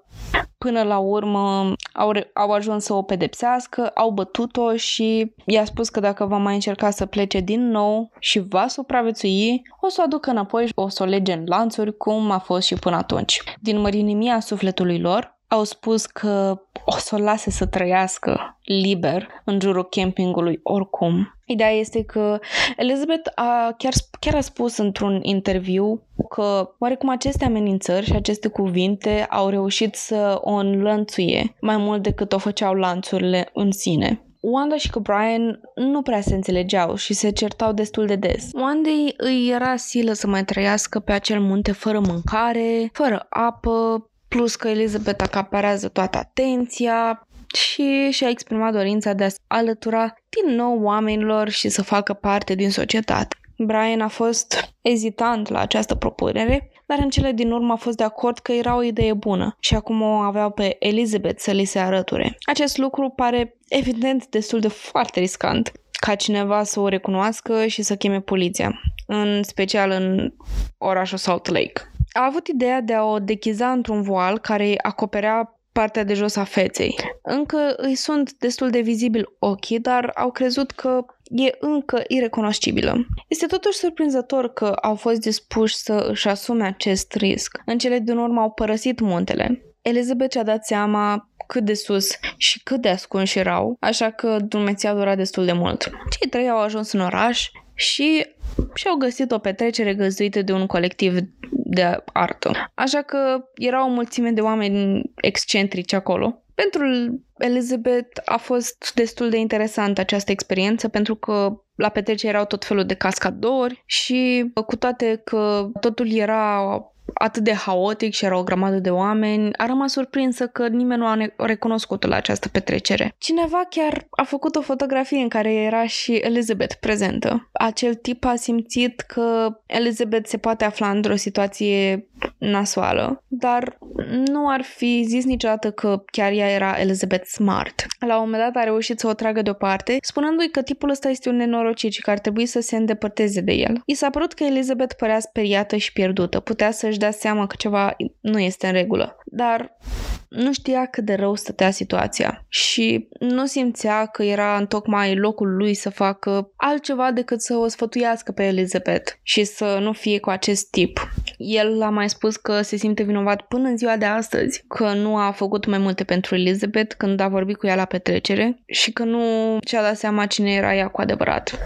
până la urmă au, au ajuns să o pedepsească, au bătut-o și i-a spus că dacă va mai încerca să plece din nou și va supraviețui, o să o aducă înapoi și o să o lege în lanțuri, cum a fost și până atunci. Din mărinimia sufletului lor, au spus că o să o lase să trăiască liber în jurul campingului oricum. Ideea este că Elizabeth a, chiar, chiar a spus într-un interviu că oarecum aceste amenințări și aceste cuvinte au reușit să o înlănțuie mai mult decât o făceau lanțurile în sine. Wanda și cu Brian nu prea se înțelegeau și se certau destul de des. Wanda îi era silă să mai trăiască pe acel munte fără mâncare, fără apă, plus că Elizabeth acaparează toată atenția și și-a exprimat dorința de a se alătura din nou oamenilor și să facă parte din societate. Brian a fost ezitant la această propunere, dar în cele din urmă a fost de acord că era o idee bună și acum o aveau pe Elizabeth să li se arăture. Acest lucru pare evident destul de foarte riscant ca cineva să o recunoască și să cheme poliția, în special în orașul Salt Lake a avut ideea de a o dechiza într-un voal care acoperea partea de jos a feței. Încă îi sunt destul de vizibil ochii, dar au crezut că e încă irecunoscibilă. Este totuși surprinzător că au fost dispuși să își asume acest risc. În cele din urmă au părăsit muntele. Elizabeth și-a dat seama cât de sus și cât de ascunși erau, așa că drumeția a durat destul de mult. Cei trei au ajuns în oraș și și-au găsit o petrecere găzduită de un colectiv de artă. Așa că era o mulțime de oameni excentrici acolo. Pentru Elizabeth a fost destul de interesantă această experiență pentru că la petrecere erau tot felul de cascadori și cu toate că totul era atât de haotic și era o grămadă de oameni, a rămas surprinsă că nimeni nu a recunoscut la această petrecere. Cineva chiar a făcut o fotografie în care era și Elizabeth prezentă. Acel tip a simțit că Elizabeth se poate afla într-o situație nasoală, dar nu ar fi zis niciodată că chiar ea era Elizabeth Smart. La un moment dat a reușit să o tragă deoparte, spunându-i că tipul ăsta este un nenorocit și că ar trebui să se îndepărteze de el. I s-a părut că Elizabeth părea speriată și pierdută, putea să-și dea seama că ceva nu este în regulă, dar nu știa cât de rău stătea situația și nu simțea că era în tocmai locul lui să facă altceva decât să o sfătuiască pe Elizabeth și să nu fie cu acest tip. El a mai spus că se simte vinovat până în ziua de astăzi, că nu a făcut mai multe pentru Elizabeth când a vorbit cu ea la petrecere și că nu și-a dat seama cine era ea cu adevărat.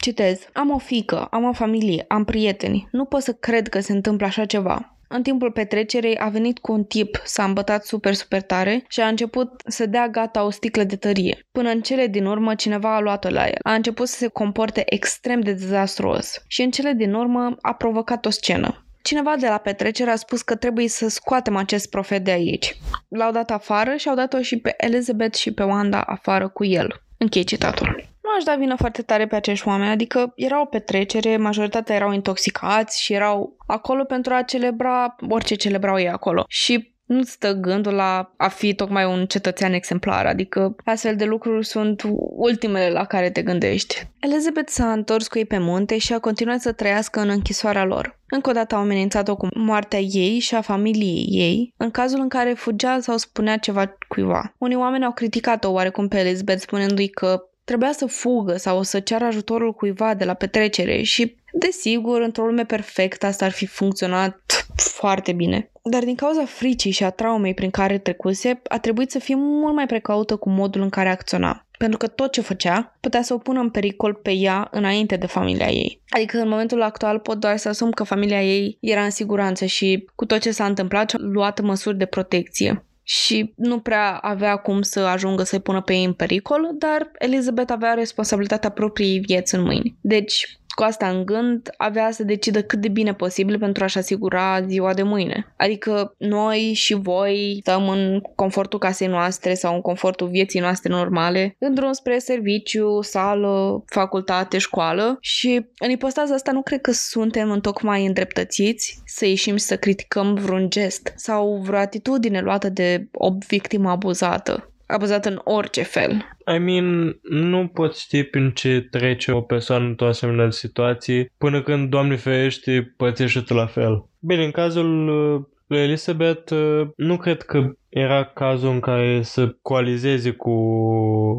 Citez. Am o fică, am o familie, am prieteni. Nu pot să cred că se întâmplă așa ceva. În timpul petrecerii a venit cu un tip, s-a îmbătat super, super tare și a început să dea gata o sticlă de tărie. Până în cele din urmă, cineva a luat-o la el. A început să se comporte extrem de dezastruos și în cele din urmă a provocat o scenă. Cineva de la petrecere a spus că trebuie să scoatem acest profet de aici. L-au dat afară și au dat-o și pe Elizabeth și pe Wanda afară cu el. Închei citatul. Nu aș da vină foarte tare pe acești oameni, adică era o petrecere, majoritatea erau intoxicați și erau acolo pentru a celebra orice celebrau ei acolo. Și nu stă gândul la a fi tocmai un cetățean exemplar, adică astfel de lucruri sunt ultimele la care te gândești. Elizabeth s-a întors cu ei pe munte și a continuat să trăiască în închisoarea lor. Încă o dată au amenințat-o cu moartea ei și a familiei ei, în cazul în care fugea sau spunea ceva cuiva. Unii oameni au criticat-o oarecum pe Elizabeth spunându-i că trebuia să fugă sau să ceară ajutorul cuiva de la petrecere și, desigur, într-o lume perfectă asta ar fi funcționat foarte bine. Dar din cauza fricii și a traumei prin care trecuse, a trebuit să fie mult mai precaută cu modul în care acționa pentru că tot ce făcea putea să o pună în pericol pe ea înainte de familia ei. Adică în momentul actual pot doar să asum că familia ei era în siguranță și cu tot ce s-a întâmplat a luat măsuri de protecție și nu prea avea cum să ajungă să-i pună pe ei în pericol, dar Elizabeth avea responsabilitatea propriei vieți în mâini. Deci, cu asta în gând, avea să decidă cât de bine posibil pentru a-și asigura ziua de mâine. Adică noi și voi stăm în confortul casei noastre sau în confortul vieții noastre normale, în drum spre serviciu, sală, facultate, școală și în ipostaza asta nu cred că suntem întocmai îndreptățiți să ieșim să criticăm vreun gest sau vreo atitudine luată de o victimă abuzată abuzat în orice fel. I mean, nu poți ști prin ce trece o persoană într-o asemenea situație până când, Doamne ferește, pățești tu la fel. Bine, în cazul uh, lui Elizabeth, uh, nu cred că era cazul în care să coalizeze cu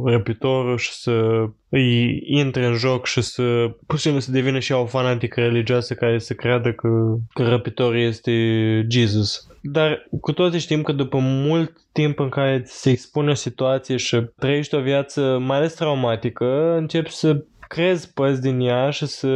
răpitorul și să îi intre în joc și să pur și simplu să devină și ea o fanatică religioasă care să creadă că, că răpitorul este Jesus. Dar cu toții știm că după mult timp în care se expune o situație și trăiești o viață mai ales traumatică, începi să crezi părți din ea și să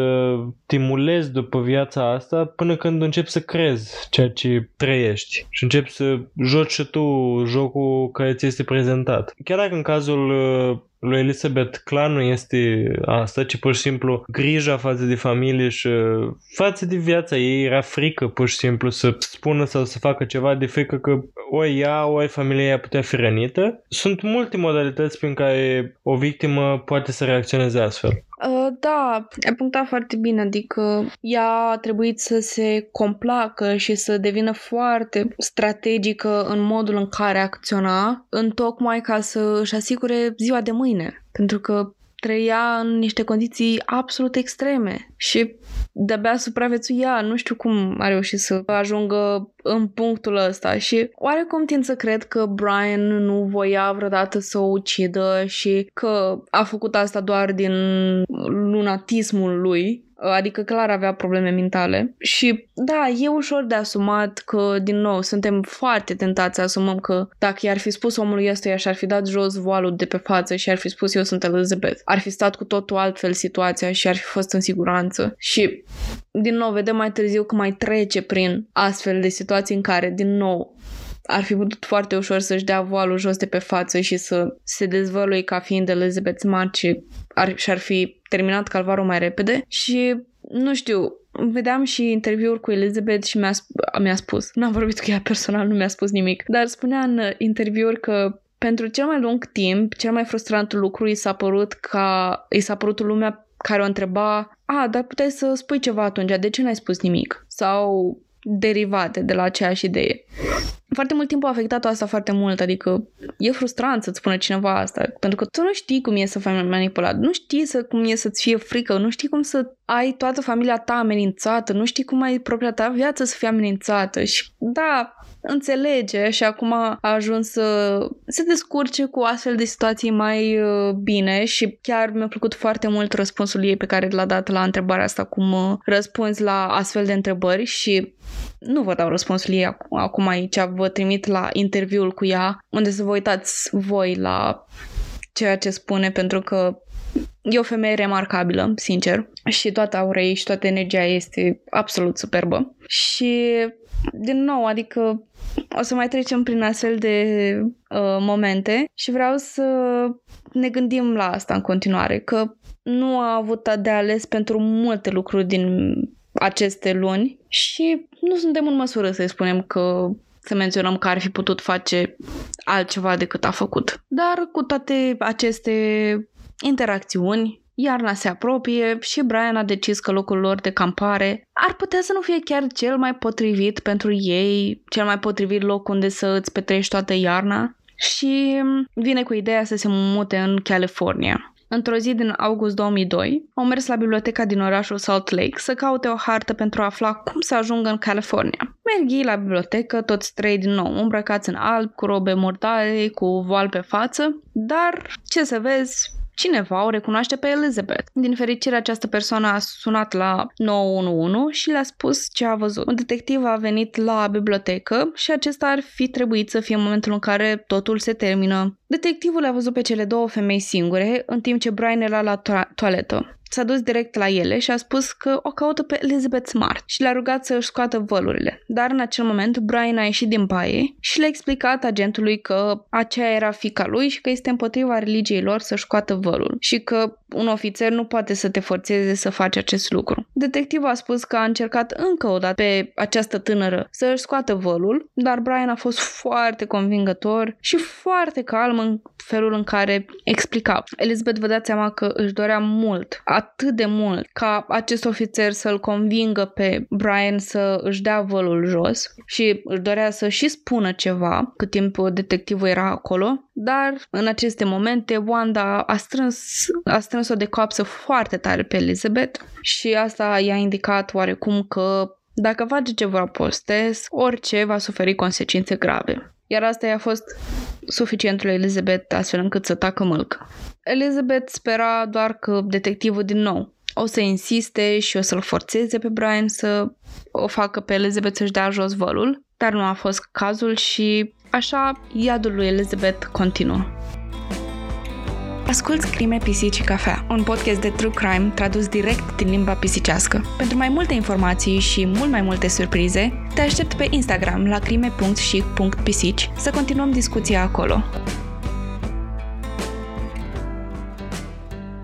stimulezi după viața asta până când începi să crezi ceea ce trăiești și începi să joci și tu jocul care ți este prezentat. Chiar dacă în cazul uh, lui Elizabeth clar nu este asta, ci pur și simplu grija față de familie și uh, față de viața ei era frică pur și simplu să spună sau să facă ceva de frică că ori ea, ori familia ea putea fi rănită. Sunt multe modalități prin care o victimă poate să reacționeze astfel. Uh, da, ai punctat foarte bine, adică ea a trebuit să se complacă și să devină foarte strategică în modul în care acționa, în tocmai ca să își asigure ziua de mâine. Pentru că trăia în niște condiții absolut extreme și de-abia supraviețuia, nu știu cum a reușit să ajungă în punctul ăsta și oarecum tind să cred că Brian nu voia vreodată să o ucidă și că a făcut asta doar din lunatismul lui adică clar avea probleme mentale. Și da, e ușor de asumat că, din nou, suntem foarte tentați să asumăm că dacă i-ar fi spus omului ăsta, și ar fi dat jos voalul de pe față și ar fi spus eu sunt Elizabeth, ar fi stat cu totul altfel situația și ar fi fost în siguranță. Și, din nou, vedem mai târziu că mai trece prin astfel de situații în care, din nou, ar fi putut foarte ușor să-și dea voalul jos de pe față și să se dezvălui ca fiind Elizabeth Smart și ar, și-ar fi terminat calvarul mai repede și nu știu, vedeam și interviuri cu Elizabeth și mi-a, mi-a spus, n-am vorbit cu ea personal, nu mi-a spus nimic, dar spunea în interviuri că pentru cel mai lung timp, cel mai frustrant lucru i s-a părut ca, i s-a părut lumea care o întreba, a, dar puteai să spui ceva atunci, de ce n-ai spus nimic? Sau derivate de la aceeași idee. Foarte mult timp a afectat asta foarte mult, adică e frustrant să-ți spună cineva asta, pentru că tu nu știi cum e să fii manipulat, nu știi să, cum e să-ți fie frică, nu știi cum să ai toată familia ta amenințată, nu știi cum ai propria ta viață să fie amenințată și da, înțelege și acum a ajuns să se descurce cu astfel de situații mai uh, bine și chiar mi-a plăcut foarte mult răspunsul ei pe care l-a dat la întrebarea asta, cum uh, răspunzi la astfel de întrebări și nu vă dau răspunsul ei acum aici, vă trimit la interviul cu ea, unde să vă uitați voi la ceea ce spune, pentru că E o femeie remarcabilă, sincer, și toată aura ei și toată energia ei este absolut superbă. Și, din nou, adică o să mai trecem prin astfel de uh, momente și vreau să ne gândim la asta în continuare, că nu a avut de ales pentru multe lucruri din aceste luni și nu suntem în măsură să-i spunem că să menționăm că ar fi putut face altceva decât a făcut. Dar cu toate aceste interacțiuni, iarna se apropie și Brian a decis că locul lor de campare ar putea să nu fie chiar cel mai potrivit pentru ei, cel mai potrivit loc unde să îți petrești toată iarna și vine cu ideea să se mute în California. Într-o zi din august 2002, au mers la biblioteca din orașul Salt Lake să caute o hartă pentru a afla cum să ajungă în California. Merg ei la bibliotecă, toți trei din nou îmbrăcați în alb, cu robe murdare, cu voal pe față, dar ce să vezi, Cineva o recunoaște pe Elizabeth. Din fericire, această persoană a sunat la 911 și le-a spus ce a văzut. Un detectiv a venit la bibliotecă și acesta ar fi trebuit să fie momentul în care totul se termină. Detectivul le-a văzut pe cele două femei singure, în timp ce Brian era la to- toaletă. S-a dus direct la ele și a spus că o caută pe Elizabeth Smart și le-a rugat să își scoată vălurile. Dar în acel moment Brian a ieșit din baie și le-a explicat agentului că aceea era fica lui și că este împotriva religiei lor să-și scoată vălul și că un ofițer nu poate să te forțeze să faci acest lucru. Detectivul a spus că a încercat încă o dată pe această tânără să își scoată vălul, dar Brian a fost foarte convingător și foarte calm în felul în care explica. Elizabeth vă dați seama că își dorea mult, atât de mult, ca acest ofițer să-l convingă pe Brian să își dea vălul jos și își dorea să și spună ceva cât timp detectivul era acolo, dar în aceste momente Wanda a strâns, a strâns-o de coapsă foarte tare pe Elizabeth și asta i-a indicat oarecum că dacă face ceva postes, orice va suferi consecințe grave. Iar asta i-a fost suficient lui Elizabeth astfel încât să tacă mâlcă. Elizabeth spera doar că detectivul din nou o să insiste și o să-l forțeze pe Brian să o facă pe Elizabeth să-și dea jos vălul, dar nu a fost cazul și așa iadul lui Elizabeth continuă. Asculți Crime, Pisici și Cafea, un podcast de true crime tradus direct din limba pisicească. Pentru mai multe informații și mult mai multe surprize, te aștept pe Instagram la crime.și.pisici să continuăm discuția acolo.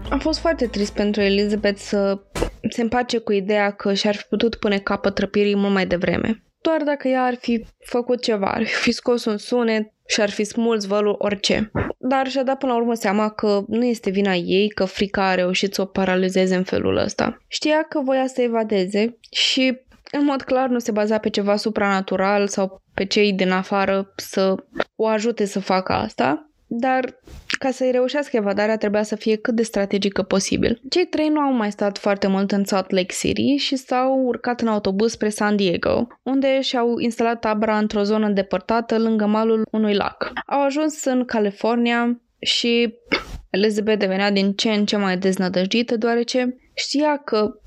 Am fost foarte trist pentru Elizabeth să se împace cu ideea că și-ar fi putut pune capăt răpirii mult mai devreme. Doar dacă ea ar fi făcut ceva, ar fi scos un sunet și ar fi smuls vălul orice. Dar și-a dat până la urmă seama că nu este vina ei că frica a reușit să o paralizeze în felul ăsta. Știa că voia să evadeze și în mod clar nu se baza pe ceva supranatural sau pe cei din afară să o ajute să facă asta, dar ca să-i reușească evadarea trebuia să fie cât de strategică posibil. Cei trei nu au mai stat foarte mult în Salt Lake City și s-au urcat în autobuz spre San Diego, unde și-au instalat tabra într-o zonă îndepărtată lângă malul unui lac. Au ajuns în California și Elizabeth devenea din ce în ce mai deznădăjdită, deoarece știa că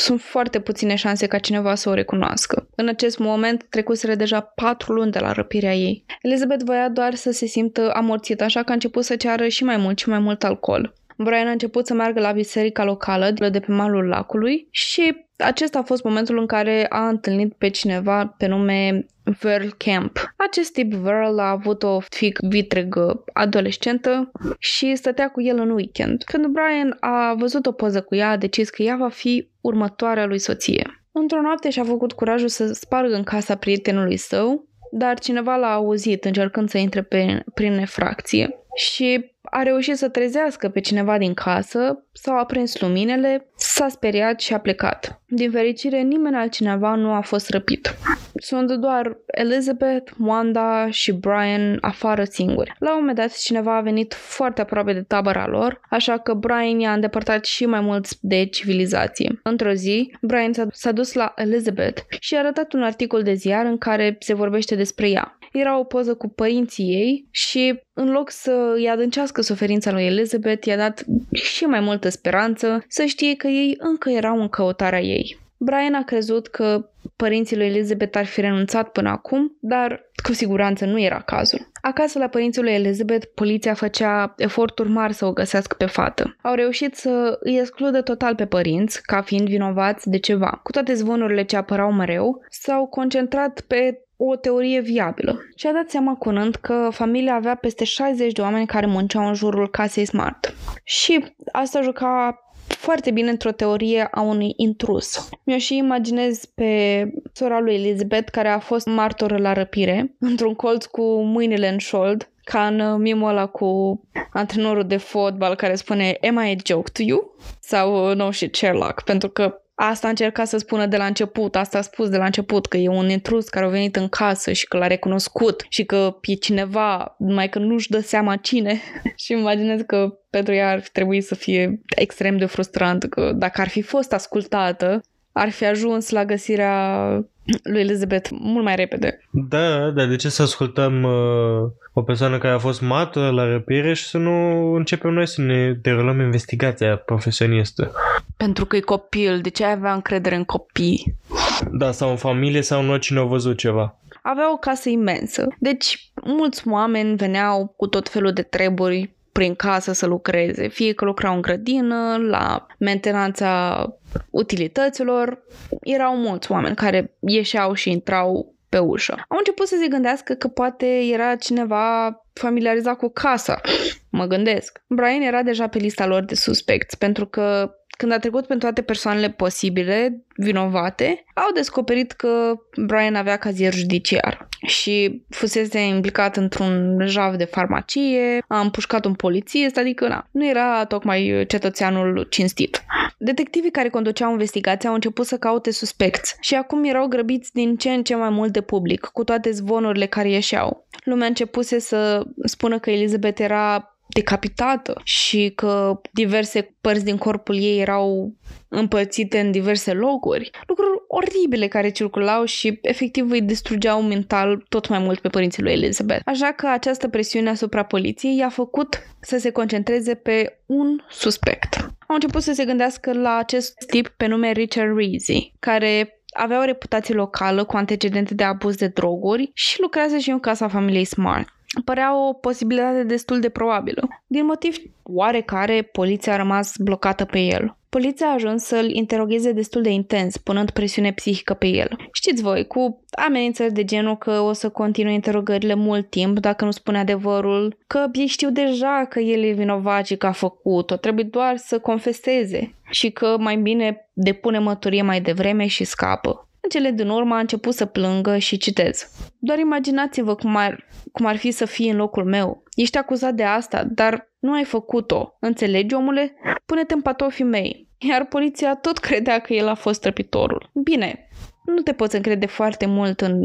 sunt foarte puține șanse ca cineva să o recunoască. În acest moment trecuseră deja patru luni de la răpirea ei. Elizabeth voia doar să se simtă amorțită, așa că a început să ceară și mai mult și mai mult alcool. Brian a început să meargă la biserica locală de pe malul lacului și acesta a fost momentul în care a întâlnit pe cineva pe nume Verl Camp. Acest tip Verl a avut o fică vitregă adolescentă și stătea cu el în weekend. Când Brian a văzut o poză cu ea, a decis că ea va fi următoarea lui soție. Într-o noapte și-a făcut curajul să spargă în casa prietenului său, dar cineva l-a auzit încercând să intre pe, prin efracție și a reușit să trezească pe cineva din casă, s-au aprins luminele, s-a speriat și a plecat. Din fericire, nimeni altcineva nu a fost răpit. Sunt doar Elizabeth, Wanda și Brian afară singuri. La un moment dat, cineva a venit foarte aproape de tabăra lor, așa că Brian i-a îndepărtat și mai mult de civilizație. Într-o zi, Brian s-a dus la Elizabeth și a arătat un articol de ziar în care se vorbește despre ea. Era o poză cu părinții ei și în loc să îi adâncească suferința lui Elizabeth, i-a dat și mai multă speranță să știe că ei încă erau în căutarea ei. Brian a crezut că părinții lui Elizabeth ar fi renunțat până acum, dar cu siguranță nu era cazul. Acasă la părinții lui Elizabeth, poliția făcea eforturi mari să o găsească pe fată. Au reușit să îi excludă total pe părinți, ca fiind vinovați de ceva. Cu toate zvonurile ce apărau mereu, s-au concentrat pe o teorie viabilă. Și a dat seama curând că familia avea peste 60 de oameni care munceau în jurul casei Smart. Și asta juca foarte bine într-o teorie a unui intrus. Mi-o și imaginez pe sora lui Elizabeth, care a fost martoră la răpire, într-un colț cu mâinile în șold, ca în mimul ăla cu antrenorul de fotbal care spune Am I a joke to you? Sau No shit Sherlock, pentru că Asta a încercat să spună de la început, asta a spus de la început, că e un intrus care a venit în casă și că l-a recunoscut și că e cineva, numai că nu-și dă seama cine. și imaginez că pentru ea ar fi trebuit să fie extrem de frustrant, că dacă ar fi fost ascultată, ar fi ajuns la găsirea lui Elizabeth mult mai repede. Da, dar de ce să ascultăm uh, o persoană care a fost mată la răpire și să nu începem noi să ne derulăm investigația profesionistă? Pentru că e copil, de ce ai avea încredere în copii? Da, sau în familie sau în oricine au văzut ceva. Avea o casă imensă, deci mulți oameni veneau cu tot felul de treburi prin casă să lucreze, fie că lucrau în grădină, la mentenanța utilităților. Erau mulți oameni care ieșeau și intrau pe ușă. Au început să se gândească că poate era cineva familiarizat cu casa. Mă gândesc. Brian era deja pe lista lor de suspecți, pentru că când a trecut pentru toate persoanele posibile, vinovate, au descoperit că Brian avea cazier judiciar și fusese implicat într-un jav de farmacie, a împușcat un polițist, adică na, nu era tocmai cetățeanul cinstit. Detectivii care conduceau investigația au început să caute suspecți și acum erau grăbiți din ce în ce mai mult de public, cu toate zvonurile care ieșeau. Lumea începuse să spună că Elizabeth era decapitată și că diverse părți din corpul ei erau împărțite în diverse locuri. Lucruri oribile care circulau și efectiv îi distrugeau mental tot mai mult pe părinții lui Elizabeth. Așa că această presiune asupra poliției i-a făcut să se concentreze pe un suspect. Au început să se gândească la acest tip pe nume Richard Reezy, care avea o reputație locală cu antecedente de abuz de droguri și lucrează și în casa familiei Smart părea o posibilitate destul de probabilă. Din motiv oarecare, poliția a rămas blocată pe el. Poliția a ajuns să-l interogheze destul de intens, punând presiune psihică pe el. Știți voi, cu amenințări de genul că o să continue interogările mult timp dacă nu spune adevărul, că ei știu deja că el e vinovat și că a făcut-o, trebuie doar să confeseze și că mai bine depune măturie mai devreme și scapă. În cele din urmă a început să plângă și citez. Doar imaginați-vă cum ar, cum ar fi să fii în locul meu. Ești acuzat de asta, dar nu ai făcut-o. Înțelegi, omule? Pune-te în patofii mei. Iar poliția tot credea că el a fost trăpitorul. Bine, nu te poți încrede foarte mult în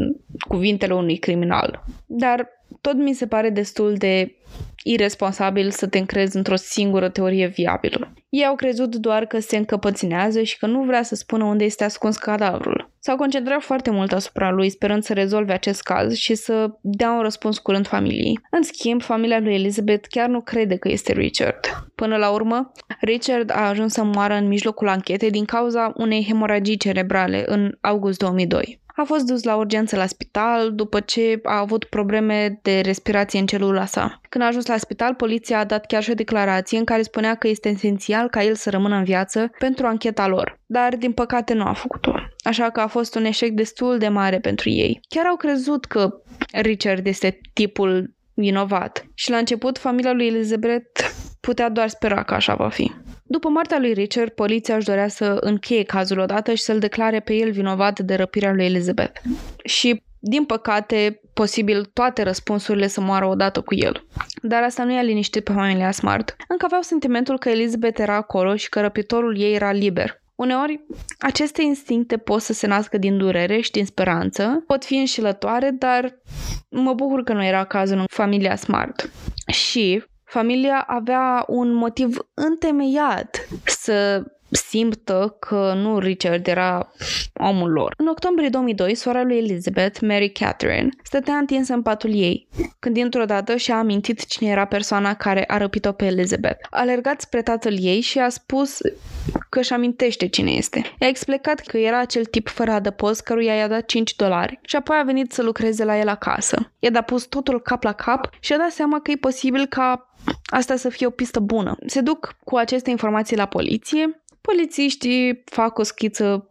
cuvintele unui criminal, dar tot mi se pare destul de irresponsabil să te încrezi într-o singură teorie viabilă. Ei au crezut doar că se încăpăținează și că nu vrea să spună unde este ascuns cadavrul. S-au concentrat foarte mult asupra lui, sperând să rezolve acest caz și să dea un răspuns curând familiei. În schimb, familia lui Elizabeth chiar nu crede că este Richard. Până la urmă, Richard a ajuns să moară în mijlocul anchetei din cauza unei hemoragii cerebrale în august 2002. A fost dus la urgență la spital după ce a avut probleme de respirație în celula sa. Când a ajuns la spital, poliția a dat chiar și o declarație în care spunea că este esențial ca el să rămână în viață pentru ancheta lor. Dar, din păcate, nu a făcut-o. Așa că a fost un eșec destul de mare pentru ei. Chiar au crezut că Richard este tipul vinovat. Și la început, familia lui Elizabeth putea doar spera că așa va fi. După moartea lui Richard, poliția își dorea să încheie cazul odată și să-l declare pe el vinovat de răpirea lui Elizabeth. Și din păcate, posibil toate răspunsurile să moară odată cu el. Dar asta nu i-a liniștit pe familia Smart. Încă aveau sentimentul că Elizabeth era acolo și că răpitorul ei era liber. Uneori, aceste instincte pot să se nască din durere și din speranță, pot fi înșelătoare, dar mă bucur că nu era cazul în familia Smart. Și familia avea un motiv întemeiat să simtă că nu Richard era omul lor. În octombrie 2002, sora lui Elizabeth, Mary Catherine, stătea întinsă în patul ei, când dintr-o dată și-a amintit cine era persoana care a răpit-o pe Elizabeth. A alergat spre tatăl ei și a spus că își amintește cine este. I-a explicat că era acel tip fără adăpost căruia i-a dat 5 dolari și apoi a venit să lucreze la el acasă. I-a dat pus totul cap la cap și a dat seama că e posibil ca asta să fie o pistă bună. Se duc cu aceste informații la poliție Polițiștii fac o schiță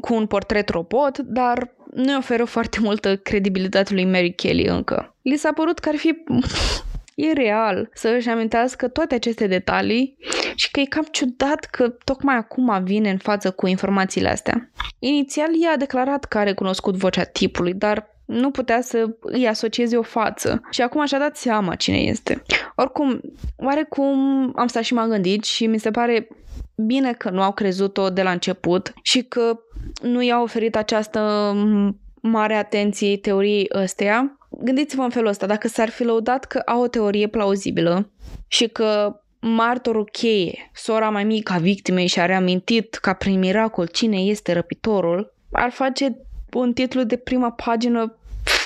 cu un portret robot, dar nu oferă foarte multă credibilitate lui Mary Kelly încă. Li s-a părut că ar fi e real să își amintească toate aceste detalii și că e cam ciudat că tocmai acum vine în față cu informațiile astea. Inițial ea a declarat că a recunoscut vocea tipului, dar nu putea să îi asocieze o față și acum și-a dat seama cine este. Oricum, oarecum am stat și m-am gândit și mi se pare bine că nu au crezut-o de la început și că nu i-au oferit această mare atenție teoriei ăsteia. Gândiți-vă în felul ăsta, dacă s-ar fi lăudat că au o teorie plauzibilă și că martorul cheie, sora mai mică a victimei și-a reamintit ca prin miracol cine este răpitorul, ar face un titlu de prima pagină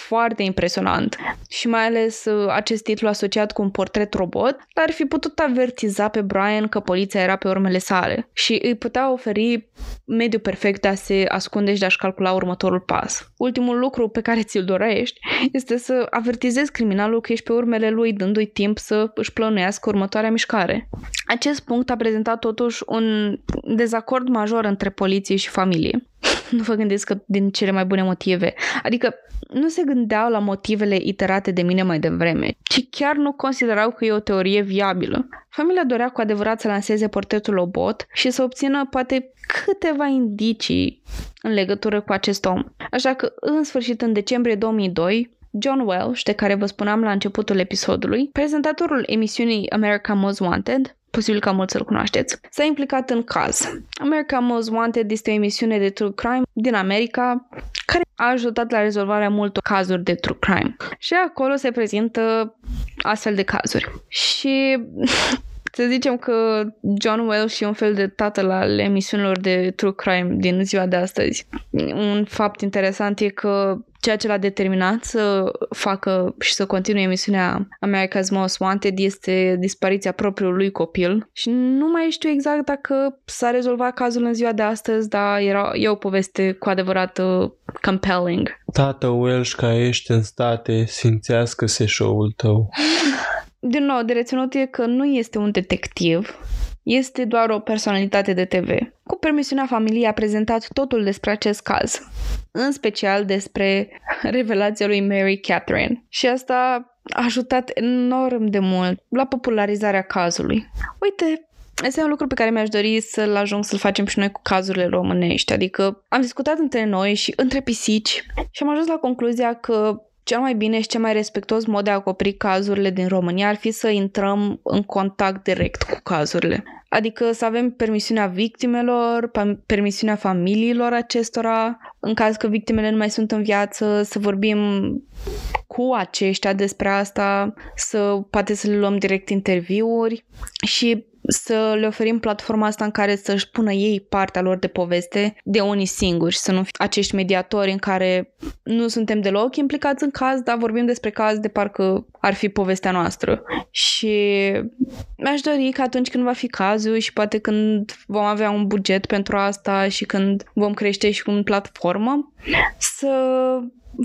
foarte impresionant și mai ales uh, acest titlu asociat cu un portret robot, dar ar fi putut avertiza pe Brian că poliția era pe urmele sale și îi putea oferi mediul perfect de a se ascunde și de a-și calcula următorul pas. Ultimul lucru pe care ți-l dorești este să avertizezi criminalul că ești pe urmele lui, dându-i timp să își plănuiască următoarea mișcare. Acest punct a prezentat totuși un dezacord major între poliție și familie. nu vă gândiți că din cele mai bune motive. Adică nu se gândeau la motivele iterate de mine mai devreme, ci chiar nu considerau că e o teorie viabilă. Familia dorea cu adevărat să lanseze portretul Lobot și să obțină poate câteva indicii în legătură cu acest om. Așa că, în sfârșit, în decembrie 2002, John Welsh, de care vă spuneam la începutul episodului, prezentatorul emisiunii America Most Wanted, posibil ca mulți să-l cunoașteți, s-a implicat în caz. America Most Wanted este o emisiune de true crime din America care a ajutat la rezolvarea multor cazuri de true crime. Și acolo se prezintă astfel de cazuri. Și să zicem că John Welsh e un fel de tatăl al emisiunilor de true crime din ziua de astăzi. Un fapt interesant e că ceea ce l-a determinat să facă și să continue emisiunea America's Most Wanted este dispariția propriului copil și nu mai știu exact dacă s-a rezolvat cazul în ziua de astăzi, dar era, e o poveste cu adevărat uh, compelling. Tată Welsh, ca ești în state, simțească-se show-ul tău. Din nou, de reținut e că nu este un detectiv, este doar o personalitate de TV. Cu permisiunea familiei a prezentat totul despre acest caz, în special despre revelația lui Mary Catherine. Și asta a ajutat enorm de mult la popularizarea cazului. Uite, este un lucru pe care mi-aș dori să-l ajung să-l facem și noi cu cazurile românești. Adică am discutat între noi și între pisici și am ajuns la concluzia că cel mai bine și cel mai respectuos mod de a acoperi cazurile din România ar fi să intrăm în contact direct cu cazurile. Adică să avem permisiunea victimelor, permisiunea familiilor acestora, în caz că victimele nu mai sunt în viață, să vorbim cu aceștia despre asta, să poate să le luăm direct interviuri și să le oferim platforma asta în care să-și pună ei partea lor de poveste de unii singuri și să nu fie acești mediatori în care nu suntem deloc implicați în caz, dar vorbim despre caz de parcă ar fi povestea noastră. Și mi-aș dori că atunci când va fi cazul și poate când vom avea un buget pentru asta și când vom crește și cu un platformă, să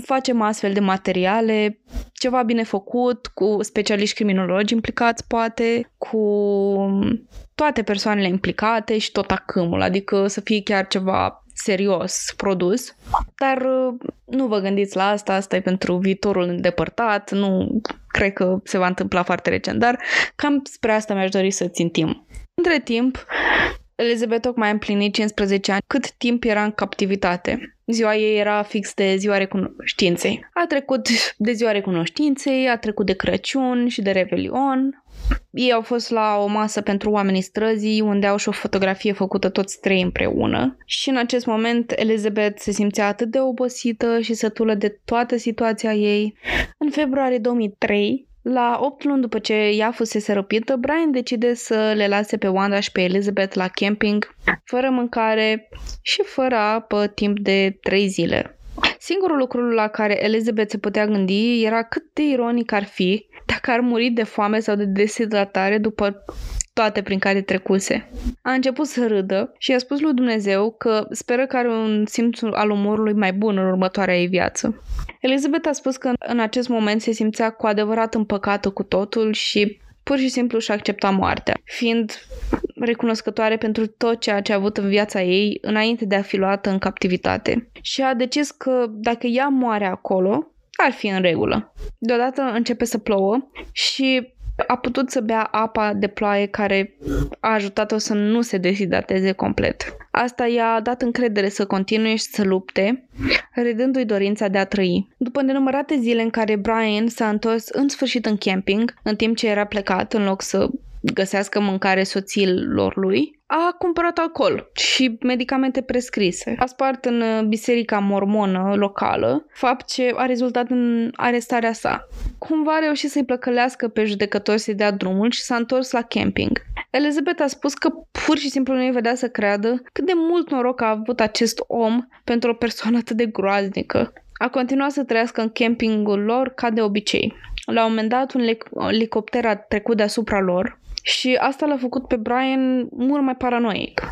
facem astfel de materiale, ceva bine făcut, cu specialiști criminologi implicați, poate, cu toate persoanele implicate și tot acâmul, adică să fie chiar ceva serios produs, dar uh, nu vă gândiți la asta, asta e pentru viitorul îndepărtat, nu cred că se va întâmpla foarte recent, dar cam spre asta mi-aș dori să țintim. Între timp, Elizabeth tocmai a împlinit 15 ani, cât timp era în captivitate. Ziua ei era fix de ziua recunoștinței. A trecut de ziua recunoștinței, a trecut de Crăciun și de Revelion. Ei au fost la o masă pentru oamenii străzii, unde au și o fotografie făcută toți trei împreună. Și în acest moment Elizabeth se simțea atât de obosită și sătulă de toată situația ei. În februarie 2003, La 8 luni după ce ea fusese răpită, Brian decide să le lase pe Wanda și pe Elizabeth la camping, fără mâncare și fără apă timp de 3 zile. Singurul lucru la care Elizabeth se putea gândi era cât de ironic ar fi dacă ar muri de foame sau de deshidratare după toate prin care trecuse. A început să râdă și a spus lui Dumnezeu că speră că are un simț al umorului mai bun în următoarea ei viață. Elizabeth a spus că în acest moment se simțea cu adevărat împăcată cu totul și pur și simplu și accepta moartea, fiind recunoscătoare pentru tot ceea ce a avut în viața ei înainte de a fi luată în captivitate. Și a decis că dacă ea moare acolo, ar fi în regulă. Deodată începe să plouă și a putut să bea apa de ploaie care a ajutat-o să nu se deshidrateze complet. Asta i-a dat încredere să continue și să lupte, redându-i dorința de a trăi. După nenumărate zile în care Brian s-a întors în sfârșit în camping, în timp ce era plecat, în loc să găsească mâncare soțiilor lui, a cumpărat alcool și medicamente prescrise. A spart în uh, biserica mormonă locală, fapt ce a rezultat în arestarea sa. Cumva a reușit să-i plăcălească pe judecător să-i dea drumul și s-a întors la camping. Elizabeth a spus că pur și simplu nu-i vedea să creadă cât de mult noroc a avut acest om pentru o persoană atât de groaznică. A continuat să trăiască în campingul lor ca de obicei. La un moment dat, un elicopter a trecut deasupra lor, și asta l-a făcut pe Brian mult mai paranoic.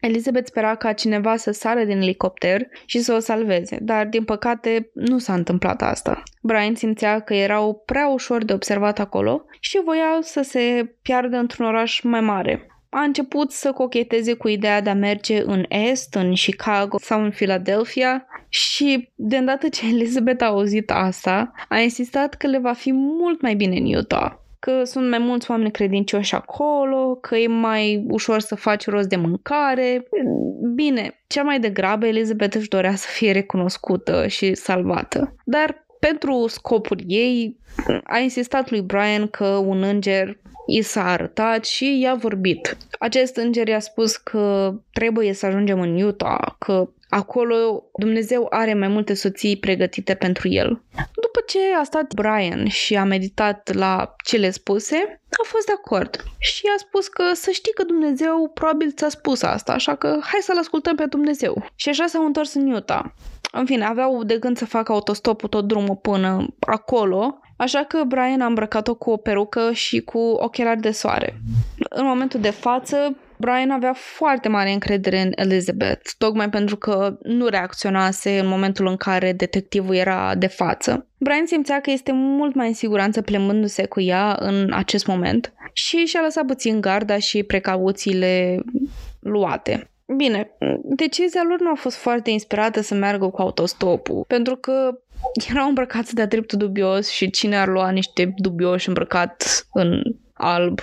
Elizabeth spera ca cineva să sară din elicopter și să o salveze, dar din păcate nu s-a întâmplat asta. Brian simțea că erau prea ușor de observat acolo și voia să se piardă într-un oraș mai mare. A început să cocheteze cu ideea de a merge în Est, în Chicago sau în Philadelphia și de îndată ce Elizabeth a auzit asta, a insistat că le va fi mult mai bine în Utah că sunt mai mulți oameni credincioși acolo, că e mai ușor să faci rost de mâncare. Bine, cea mai degrabă Elizabeth își dorea să fie recunoscută și salvată. Dar pentru scopul ei, a insistat lui Brian că un înger i s-a arătat și i-a vorbit. Acest înger i-a spus că trebuie să ajungem în Utah, că Acolo Dumnezeu are mai multe soții pregătite pentru el. După ce a stat Brian și a meditat la cele spuse, a fost de acord și a spus că să știi că Dumnezeu probabil ți-a spus asta, așa că hai să-L ascultăm pe Dumnezeu. Și așa s-au întors în Utah. În fine, aveau de gând să facă autostopul tot drumul până acolo, așa că Brian a îmbrăcat-o cu o perucă și cu ochelari de soare. În momentul de față, Brian avea foarte mare încredere în Elizabeth, tocmai pentru că nu reacționase în momentul în care detectivul era de față. Brian simțea că este mult mai în siguranță plimbându-se cu ea în acest moment și și-a lăsat puțin garda și precauțiile luate. Bine, decizia lor nu a fost foarte inspirată să meargă cu autostopul, pentru că erau îmbrăcați de-a dreptul dubios și cine ar lua niște dubioși îmbrăcat în alb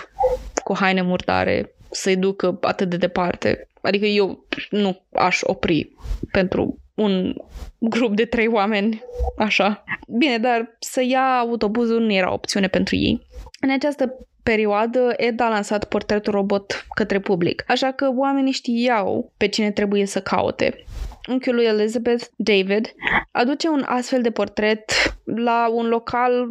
cu haine murdare să-i ducă atât de departe. Adică eu nu aș opri pentru un grup de trei oameni, așa. Bine, dar să ia autobuzul nu era opțiune pentru ei. În această perioadă, Ed a lansat portretul robot către public, așa că oamenii știau pe cine trebuie să caute. Unchiul lui Elizabeth, David, aduce un astfel de portret la un local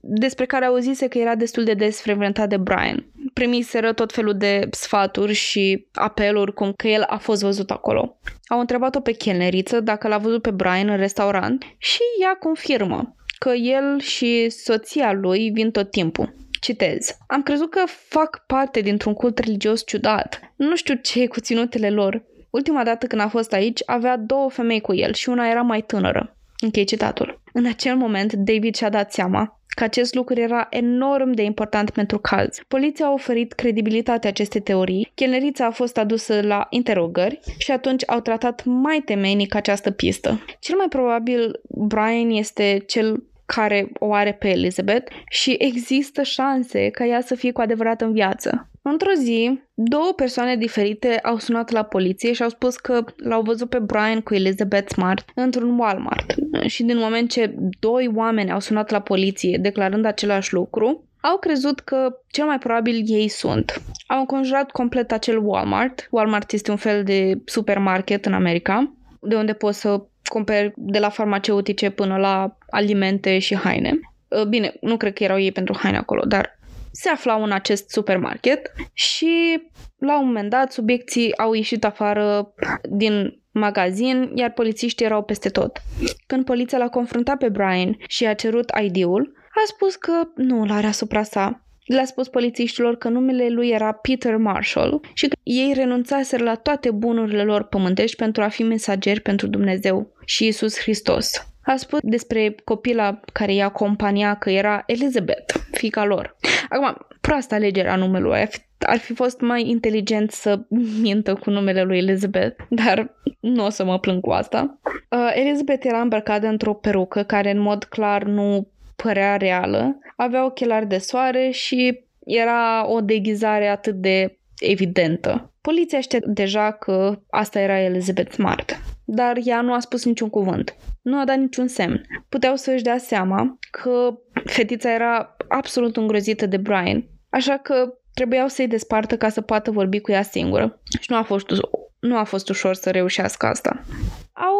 despre care auzise că era destul de des frecventat de Brian. Primiseră tot felul de sfaturi și apeluri cum că el a fost văzut acolo. Au întrebat-o pe chelneriță dacă l-a văzut pe Brian în restaurant și ea confirmă că el și soția lui vin tot timpul. Citez. Am crezut că fac parte dintr-un cult religios ciudat. Nu știu ce e cu ținutele lor. Ultima dată când a fost aici, avea două femei cu el și una era mai tânără. Închei citatul. În acel moment, David și-a dat seama că acest lucru era enorm de important pentru caz. Poliția a oferit credibilitate acestei teorii, chelnerița a fost adusă la interogări și atunci au tratat mai temeinic această pistă. Cel mai probabil Brian este cel care o are pe Elizabeth și există șanse ca ea să fie cu adevărat în viață. Într-o zi, două persoane diferite au sunat la poliție și au spus că l-au văzut pe Brian cu Elizabeth Smart într-un Walmart. Și din moment ce doi oameni au sunat la poliție declarând același lucru, au crezut că cel mai probabil ei sunt. Au înconjurat complet acel Walmart. Walmart este un fel de supermarket în America, de unde poți să cumperi de la farmaceutice până la alimente și haine. uh, bine, nu cred că erau ei pentru haine acolo, dar se aflau în acest supermarket și la un moment dat subiecții au ieșit afară din magazin, iar polițiștii erau peste tot. Când poliția l-a confruntat pe Brian și a cerut ID-ul, a spus că nu l are asupra sa. Le-a spus polițiștilor că numele lui era Peter Marshall și că ei renunțaseră la toate bunurile lor pământești pentru a fi mesageri pentru Dumnezeu și Isus Hristos. A spus despre copila care i-a acompania că era Elizabeth, fica lor. Acum, proasta alegerea numelui. Ar fi, ar fi fost mai inteligent să mintă cu numele lui Elizabeth, dar nu o să mă plâng cu asta. Uh, Elizabeth era îmbrăcată într-o perucă care în mod clar nu părea reală, avea ochelari de soare și era o deghizare atât de evidentă. Poliția știa deja că asta era Elizabeth Smart, dar ea nu a spus niciun cuvânt. Nu a dat niciun semn. Puteau să-și dea seama că fetița era absolut îngrozită de Brian, așa că trebuiau să-i despartă ca să poată vorbi cu ea singură. Și nu a fost, nu a fost ușor să reușească asta. Au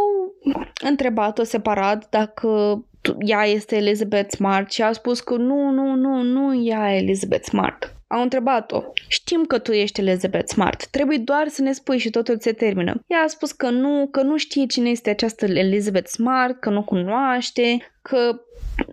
întrebat-o separat dacă ea este Elizabeth Smart și a spus că nu, nu, nu, nu ea Elizabeth Smart. Au întrebat-o. Știm că tu ești Elizabeth Smart. Trebuie doar să ne spui și totul se termină. Ea a spus că nu, că nu știe cine este această Elizabeth Smart, că nu cunoaște, că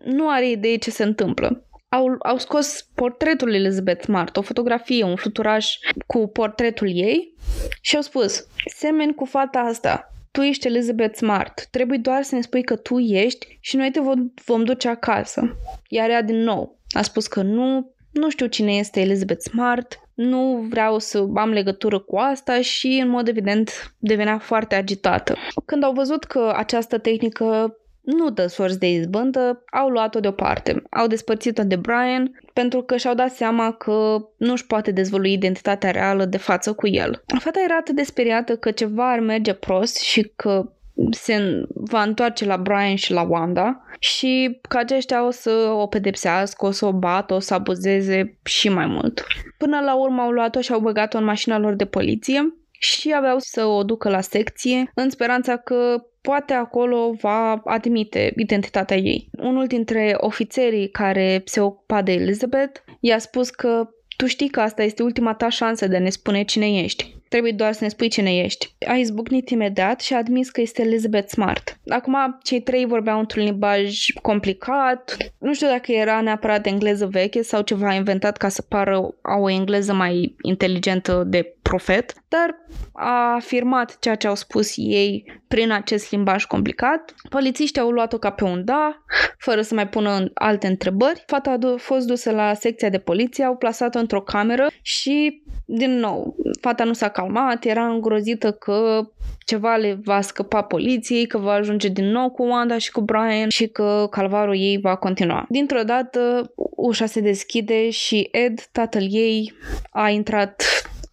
nu are idee ce se întâmplă. Au, au scos portretul Elizabeth Smart, o fotografie, un fluturaj cu portretul ei și au spus, semeni cu fata asta, tu ești Elizabeth Smart, trebuie doar să ne spui că tu ești și noi te vom, vom duce acasă. Iar ea din nou a spus că nu, nu știu cine este Elizabeth Smart, nu vreau să am legătură cu asta și, în mod evident, devenea foarte agitată. Când au văzut că această tehnică nu dă sorți de izbândă, au luat-o deoparte. Au despărțit-o de Brian pentru că și-au dat seama că nu își poate dezvălui identitatea reală de față cu el. Fata era atât de speriată că ceva ar merge prost și că se va întoarce la Brian și la Wanda și că aceștia o să o pedepsească, o să o bată, o să abuzeze și mai mult. Până la urmă au luat-o și au băgat-o în mașina lor de poliție și aveau să o ducă la secție în speranța că poate acolo va admite identitatea ei. Unul dintre ofițerii care se ocupa de Elizabeth i-a spus că tu știi că asta este ultima ta șansă de a ne spune cine ești. Trebuie doar să ne spui cine ești. A izbucnit imediat și a admis că este Elizabeth Smart. Acum, cei trei vorbeau într-un limbaj complicat. Nu știu dacă era neapărat engleză veche sau ceva inventat ca să pară o engleză mai inteligentă de profet, dar a afirmat ceea ce au spus ei prin acest limbaj complicat. Polițiștii au luat-o ca pe un da, fără să mai pună alte întrebări. Fata a fost dusă la secția de poliție, au plasat-o într-o cameră și, din nou, fata nu s-a calmat, era îngrozită că ceva le va scăpa poliției, că va ajunge din nou cu Wanda și cu Brian și că calvarul ei va continua. Dintr-o dată, ușa se deschide și Ed, tatăl ei, a intrat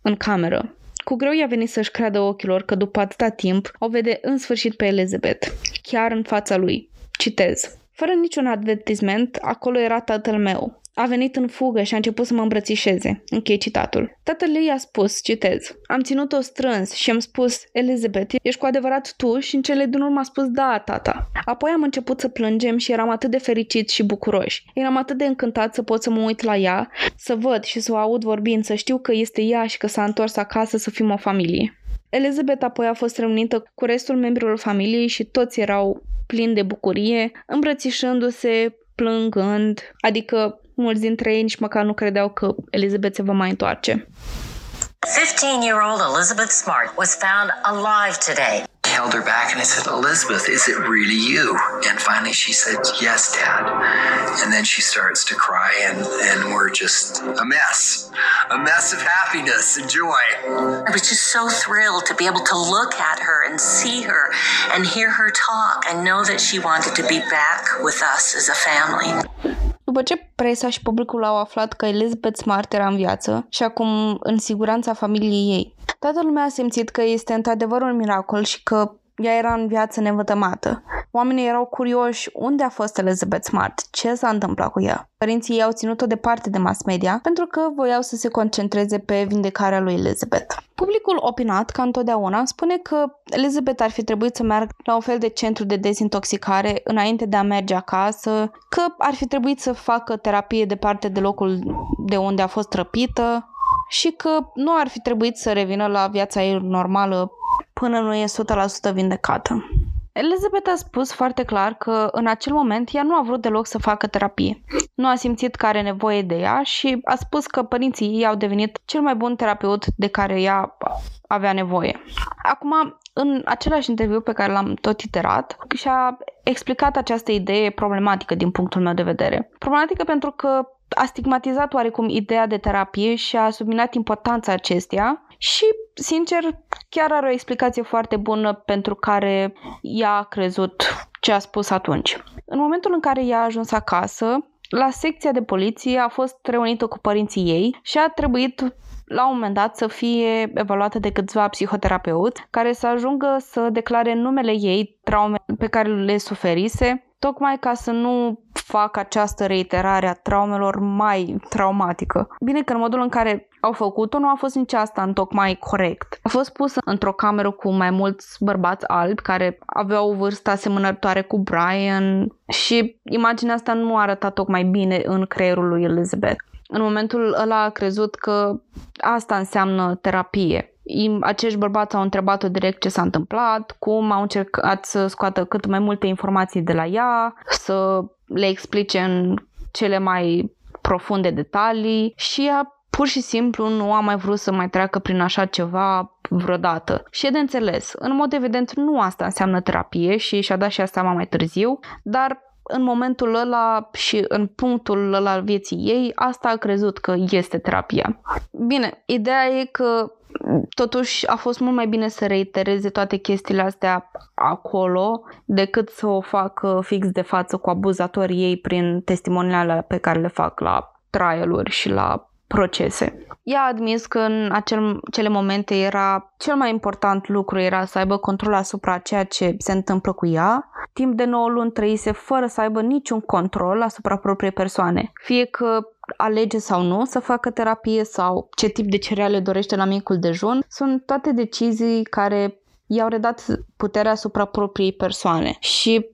în cameră. Cu greu i-a venit să-și creadă ochilor că după atâta timp o vede în sfârșit pe Elizabeth, chiar în fața lui. Citez. Fără niciun advertisment, acolo era tatăl meu. A venit în fugă și a început să mă îmbrățișeze. Închei citatul. Tatăl ei a spus, citez, Am ținut-o strâns și am spus, Elizabeth, ești cu adevărat tu? Și în cele din urmă a spus, da, tata. Apoi am început să plângem și eram atât de fericit și bucuroși. Eram atât de încântat să pot să mă uit la ea, să văd și să o aud vorbind, să știu că este ea și că s-a întors acasă să fim o familie. Elizabeth apoi a fost reunită cu restul membrilor familiei și toți erau plini de bucurie, îmbrățișându-se, plângând, adică mulți dintre ei nici măcar nu credeau că Elizabeth se va mai întoarce. 15-year-old Elizabeth Smart was found alive today. I held her back and I said, Elizabeth, is it really you? And finally she said, yes, Dad. And then she starts to cry and, and we're just a mess. A mess of happiness and joy. I was just so thrilled to be able to look at her and see her and hear her talk and know that she wanted to be back with us as a family. După ce presa și publicul au aflat că Elizabeth Smart era în viață și acum în siguranța familiei ei, toată lumea a simțit că este într-adevăr un miracol și că ea era în viață nevătămată. Oamenii erau curioși unde a fost Elizabeth Smart, ce s-a întâmplat cu ea. Părinții ei au ținut-o departe de mass media pentru că voiau să se concentreze pe vindecarea lui Elizabeth. Publicul opinat, ca întotdeauna, spune că Elizabeth ar fi trebuit să meargă la un fel de centru de dezintoxicare înainte de a merge acasă, că ar fi trebuit să facă terapie departe de locul de unde a fost răpită și că nu ar fi trebuit să revină la viața ei normală până nu e 100% vindecată. Elizabeth a spus foarte clar că în acel moment ea nu a vrut deloc să facă terapie. Nu a simțit că are nevoie de ea și a spus că părinții ei au devenit cel mai bun terapeut de care ea avea nevoie. Acum, în același interviu pe care l-am tot iterat, și-a explicat această idee problematică din punctul meu de vedere. Problematică pentru că a stigmatizat oarecum ideea de terapie și a subminat importanța acesteia și, sincer, chiar are o explicație foarte bună pentru care ea a crezut ce a spus atunci. În momentul în care ea a ajuns acasă, la secția de poliție a fost reunită cu părinții ei și a trebuit la un moment dat să fie evaluată de câțiva psihoterapeuți care să ajungă să declare numele ei traume pe care le suferise tocmai ca să nu fac această reiterare a traumelor mai traumatică. Bine că în modul în care au făcut-o nu a fost nici asta în tocmai corect. A fost pusă într-o cameră cu mai mulți bărbați albi care aveau o vârstă asemănătoare cu Brian și imaginea asta nu arăta tocmai bine în creierul lui Elizabeth. În momentul ăla a crezut că asta înseamnă terapie acești bărbați au întrebat-o direct ce s-a întâmplat, cum au încercat să scoată cât mai multe informații de la ea, să le explice în cele mai profunde detalii și ea pur și simplu nu a mai vrut să mai treacă prin așa ceva vreodată. Și e de înțeles. În mod evident, nu asta înseamnă terapie și și-a dat și asta mai târziu, dar în momentul ăla și în punctul ăla al vieții ei, asta a crezut că este terapia. Bine, ideea e că totuși a fost mult mai bine să reitereze toate chestiile astea acolo decât să o facă fix de față cu abuzatorii ei prin testimoniale pe care le fac la trialuri și la procese. Ea a admis că în acel, cele momente era cel mai important lucru era să aibă control asupra ceea ce se întâmplă cu ea. Timp de 9 luni trăise fără să aibă niciun control asupra propriei persoane. Fie că alege sau nu să facă terapie sau ce tip de cereale dorește la micul dejun, sunt toate decizii care i-au redat puterea asupra propriei persoane și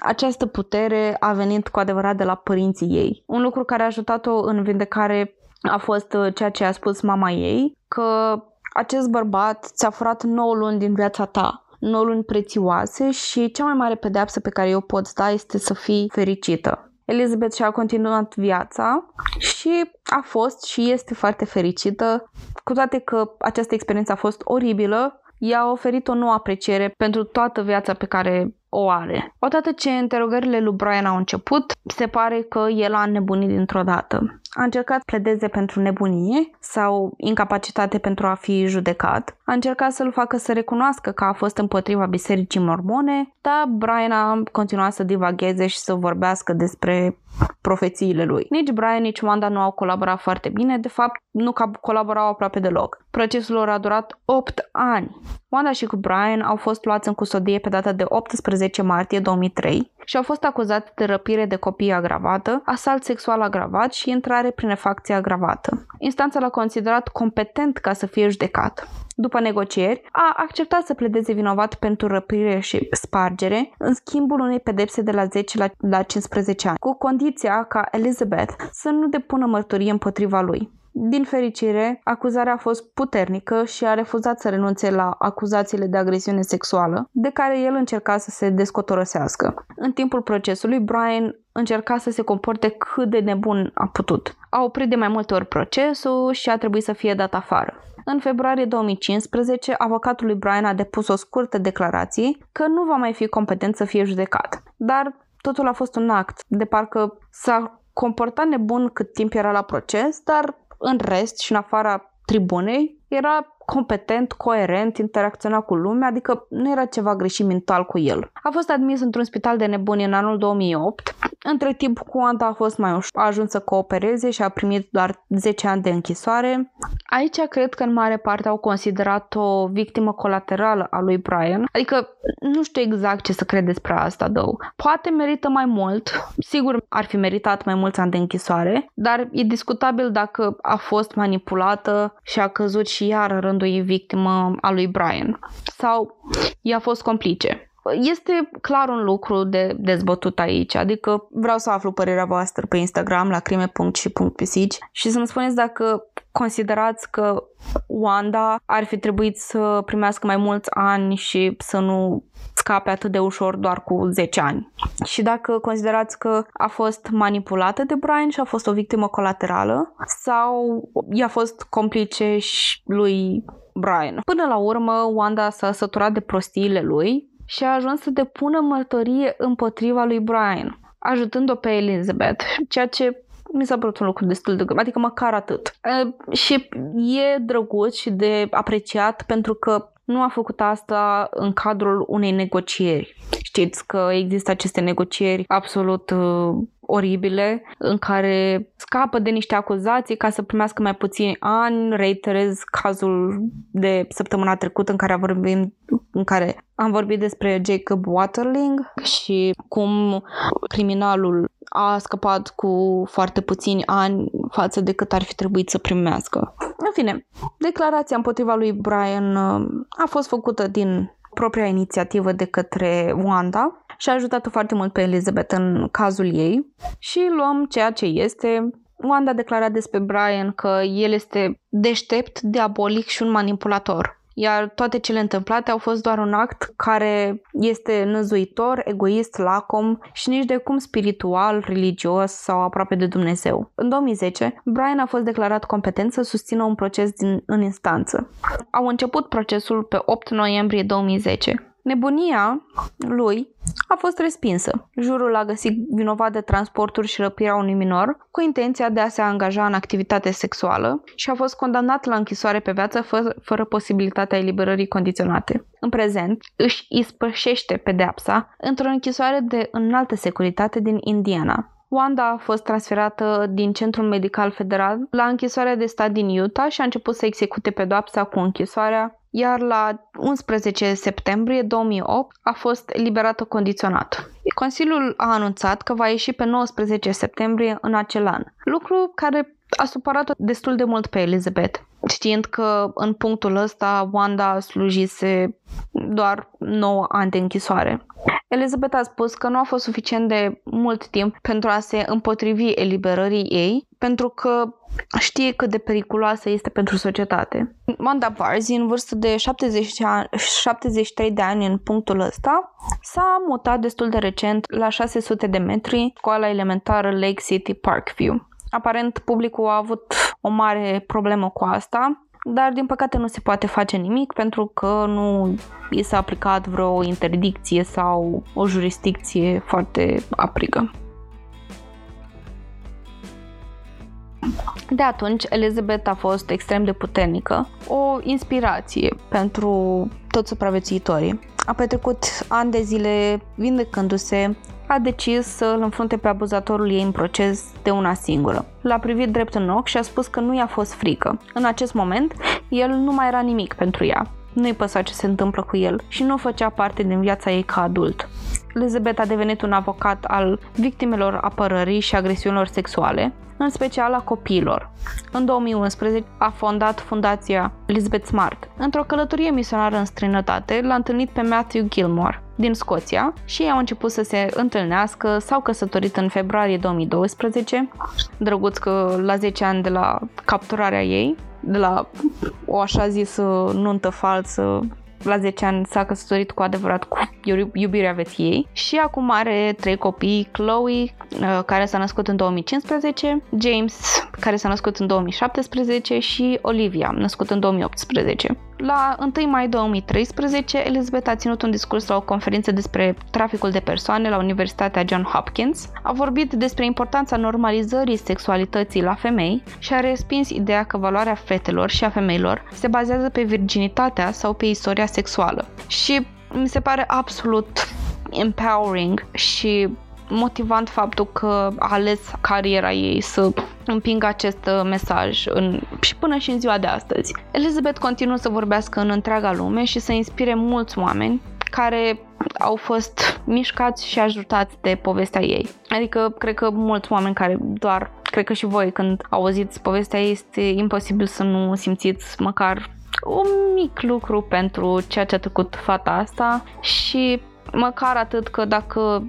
această putere a venit cu adevărat de la părinții ei. Un lucru care a ajutat-o în vindecare a fost uh, ceea ce a spus mama ei, că acest bărbat ți-a furat 9 luni din viața ta, 9 luni prețioase și cea mai mare pedeapsă pe care eu pot da este să fii fericită. Elizabeth și-a continuat viața și a fost și este foarte fericită, cu toate că această experiență a fost oribilă, i-a oferit o nouă apreciere pentru toată viața pe care o are. Odată ce interogările lui Brian au început, se pare că el a nebunit dintr-o dată. A încercat să pledeze pentru nebunie sau incapacitate pentru a fi judecat. A încercat să-l facă să recunoască că a fost împotriva bisericii mormone, dar Brian a continuat să divagheze și să vorbească despre profețiile lui. Nici Brian, nici Wanda nu au colaborat foarte bine, de fapt nu colaborau aproape deloc. Procesul lor a durat 8 ani. Wanda și cu Brian au fost luați în custodie pe data de 18 martie 2003 și au fost acuzați de răpire de copii agravată, asalt sexual agravat și intrare prin efacție agravată. Instanța l-a considerat competent ca să fie judecat. După negocieri, a acceptat să pledeze vinovat pentru răpire și spargere, în schimbul unei pedepse de la 10 la, la 15 ani, cu condiția ca Elizabeth să nu depună mărturie împotriva lui. Din fericire, acuzarea a fost puternică și a refuzat să renunțe la acuzațiile de agresiune sexuală, de care el încerca să se descotorosească. În timpul procesului, Brian încerca să se comporte cât de nebun a putut. A oprit de mai multe ori procesul și a trebuit să fie dat afară. În februarie 2015, avocatul lui Brian a depus o scurtă declarație că nu va mai fi competent să fie judecat. Dar totul a fost un act, de parcă s-a comportat nebun cât timp era la proces, dar în rest și în afara tribunei era competent, coerent, interacționa cu lumea, adică nu era ceva greșit mental cu el. A fost admis într-un spital de nebuni în anul 2008, Între timp, Wanda a fost mai ușor, a ajuns să coopereze și a primit doar 10 ani de închisoare. Aici cred că în mare parte au considerat o victimă colaterală a lui Brian, adică nu știu exact ce să cred despre asta, două. Poate merită mai mult, sigur ar fi meritat mai mulți ani de închisoare, dar e discutabil dacă a fost manipulată și a căzut și iar rândul ei victimă a lui Brian. Sau i-a fost complice. Este clar un lucru de dezbătut aici, adică vreau să aflu părerea voastră pe Instagram la crime.și.pisici și să-mi spuneți dacă considerați că Wanda ar fi trebuit să primească mai mulți ani și să nu scape atât de ușor doar cu 10 ani. Și dacă considerați că a fost manipulată de Brian și a fost o victimă colaterală sau i-a fost complice și lui Brian. Până la urmă, Wanda s-a săturat de prostiile lui și a ajuns să depună mărturie împotriva lui Brian, ajutând-o pe Elizabeth, ceea ce mi s-a părut un lucru destul de... adică măcar atât. E, și e drăguț și de apreciat pentru că nu a făcut asta în cadrul unei negocieri. Știți că există aceste negocieri absolut uh, oribile în care scapă de niște acuzații ca să primească mai puțini ani. Reiterez cazul de săptămâna trecută în care, vorbim, în care am vorbit despre Jacob Waterling și cum criminalul a scăpat cu foarte puțini ani față de cât ar fi trebuit să primească. În fine, declarația împotriva lui Brian uh, a fost făcută din propria inițiativă de către Wanda și a ajutat foarte mult pe Elizabeth în cazul ei și luăm ceea ce este. Wanda a declarat despre Brian că el este deștept, diabolic și un manipulator iar toate cele întâmplate au fost doar un act care este năzuitor, egoist, lacom și nici de cum spiritual, religios sau aproape de Dumnezeu. În 2010, Brian a fost declarat competent să susțină un proces din, în instanță. Au început procesul pe 8 noiembrie 2010. Nebunia lui a fost respinsă. Jurul l-a găsit vinovat de transporturi și răpirea unui minor cu intenția de a se angaja în activitate sexuală și a fost condamnat la închisoare pe viață fără, fără posibilitatea eliberării condiționate. În prezent, își ispășește pedeapsa într-o închisoare de înaltă securitate din Indiana. Wanda a fost transferată din Centrul Medical Federal la închisoarea de stat din Utah și a început să execute pedeapsa cu închisoarea iar la 11 septembrie 2008 a fost eliberată condiționat. Consiliul a anunțat că va ieși pe 19 septembrie în acel an, lucru care a supărat-o destul de mult pe Elizabeth, știind că în punctul ăsta Wanda slujise doar 9 ani de închisoare. Elizabeth a spus că nu a fost suficient de mult timp pentru a se împotrivi eliberării ei, pentru că știe cât de periculoasă este pentru societate. Wanda Varzi, în vârstă de 70 ani, 73 de ani în punctul ăsta, s-a mutat destul de recent la 600 de metri școala elementară Lake City Parkview. Aparent, publicul a avut o mare problemă cu asta, dar din păcate nu se poate face nimic pentru că nu i s-a aplicat vreo interdicție sau o jurisdicție foarte aprigă. De atunci, Elizabeth a fost extrem de puternică, o inspirație pentru toți supraviețuitorii. A petrecut ani de zile vindecându-se, a decis să îl înfrunte pe abuzatorul ei în proces de una singură. L-a privit drept în ochi și a spus că nu i-a fost frică. În acest moment, el nu mai era nimic pentru ea. Nu-i păsa ce se întâmplă cu el și nu făcea parte din viața ei ca adult. Elizabeth a devenit un avocat al victimelor apărării și agresiunilor sexuale, în special a copiilor. În 2011 a fondat fundația Elizabeth Smart. Într-o călătorie misionară în străinătate, l-a întâlnit pe Matthew Gilmore din Scoția și ei au început să se întâlnească, s-au căsătorit în februarie 2012, drăguț că la 10 ani de la capturarea ei, de la o așa zisă nuntă falsă la 10 ani s-a căsătorit cu adevărat cu iubirea vieții și acum are trei copii, Chloe, uh, care s-a născut în 2015, James, care s-a născut în 2017 și Olivia, născut în 2018. La 1 mai 2013, Elizabeth a ținut un discurs la o conferință despre traficul de persoane la Universitatea John Hopkins, a vorbit despre importanța normalizării sexualității la femei și a respins ideea că valoarea fetelor și a femeilor se bazează pe virginitatea sau pe istoria sexuală. Și mi se pare absolut empowering și motivant faptul că a ales cariera ei să împingă acest uh, mesaj în, și până și în ziua de astăzi. Elizabeth continuă să vorbească în întreaga lume și să inspire mulți oameni care au fost mișcați și ajutați de povestea ei. Adică, cred că mulți oameni care doar, cred că și voi când auziți povestea ei, este imposibil să nu simțiți măcar un mic lucru pentru ceea ce a trecut fata asta și măcar atât că dacă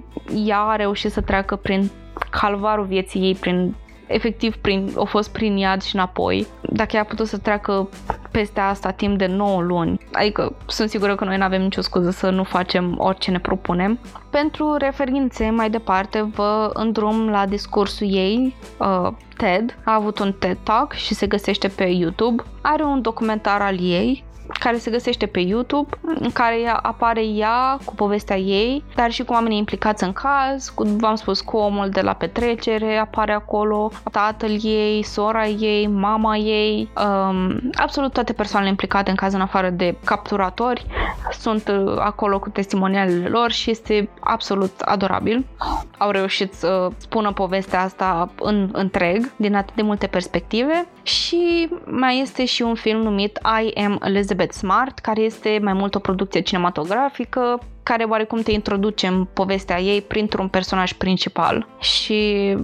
ea a reușit să treacă prin calvarul vieții ei, prin efectiv prin, au fost prin iad și înapoi. Dacă ea a putut să treacă peste asta timp de 9 luni, adică sunt sigură că noi nu avem nicio scuză să nu facem orice ne propunem. Pentru referințe mai departe vă îndrum la discursul ei, uh, TED, a avut un TED Talk și se găsește pe YouTube. Are un documentar al ei care se găsește pe YouTube, în care apare ea cu povestea ei, dar și cu oamenii implicați în caz, cu, v-am spus, cu omul de la petrecere apare acolo, tatăl ei, sora ei, mama ei, um, absolut toate persoanele implicate în caz în afară de capturatori sunt uh, acolo cu testimonialele lor și este absolut adorabil. Au reușit să spună povestea asta în întreg, din atât de multe perspective și mai este și un film numit I Am Elizabeth Smart, care este mai mult o producție cinematografică, care oarecum te introduce în povestea ei printr-un personaj principal și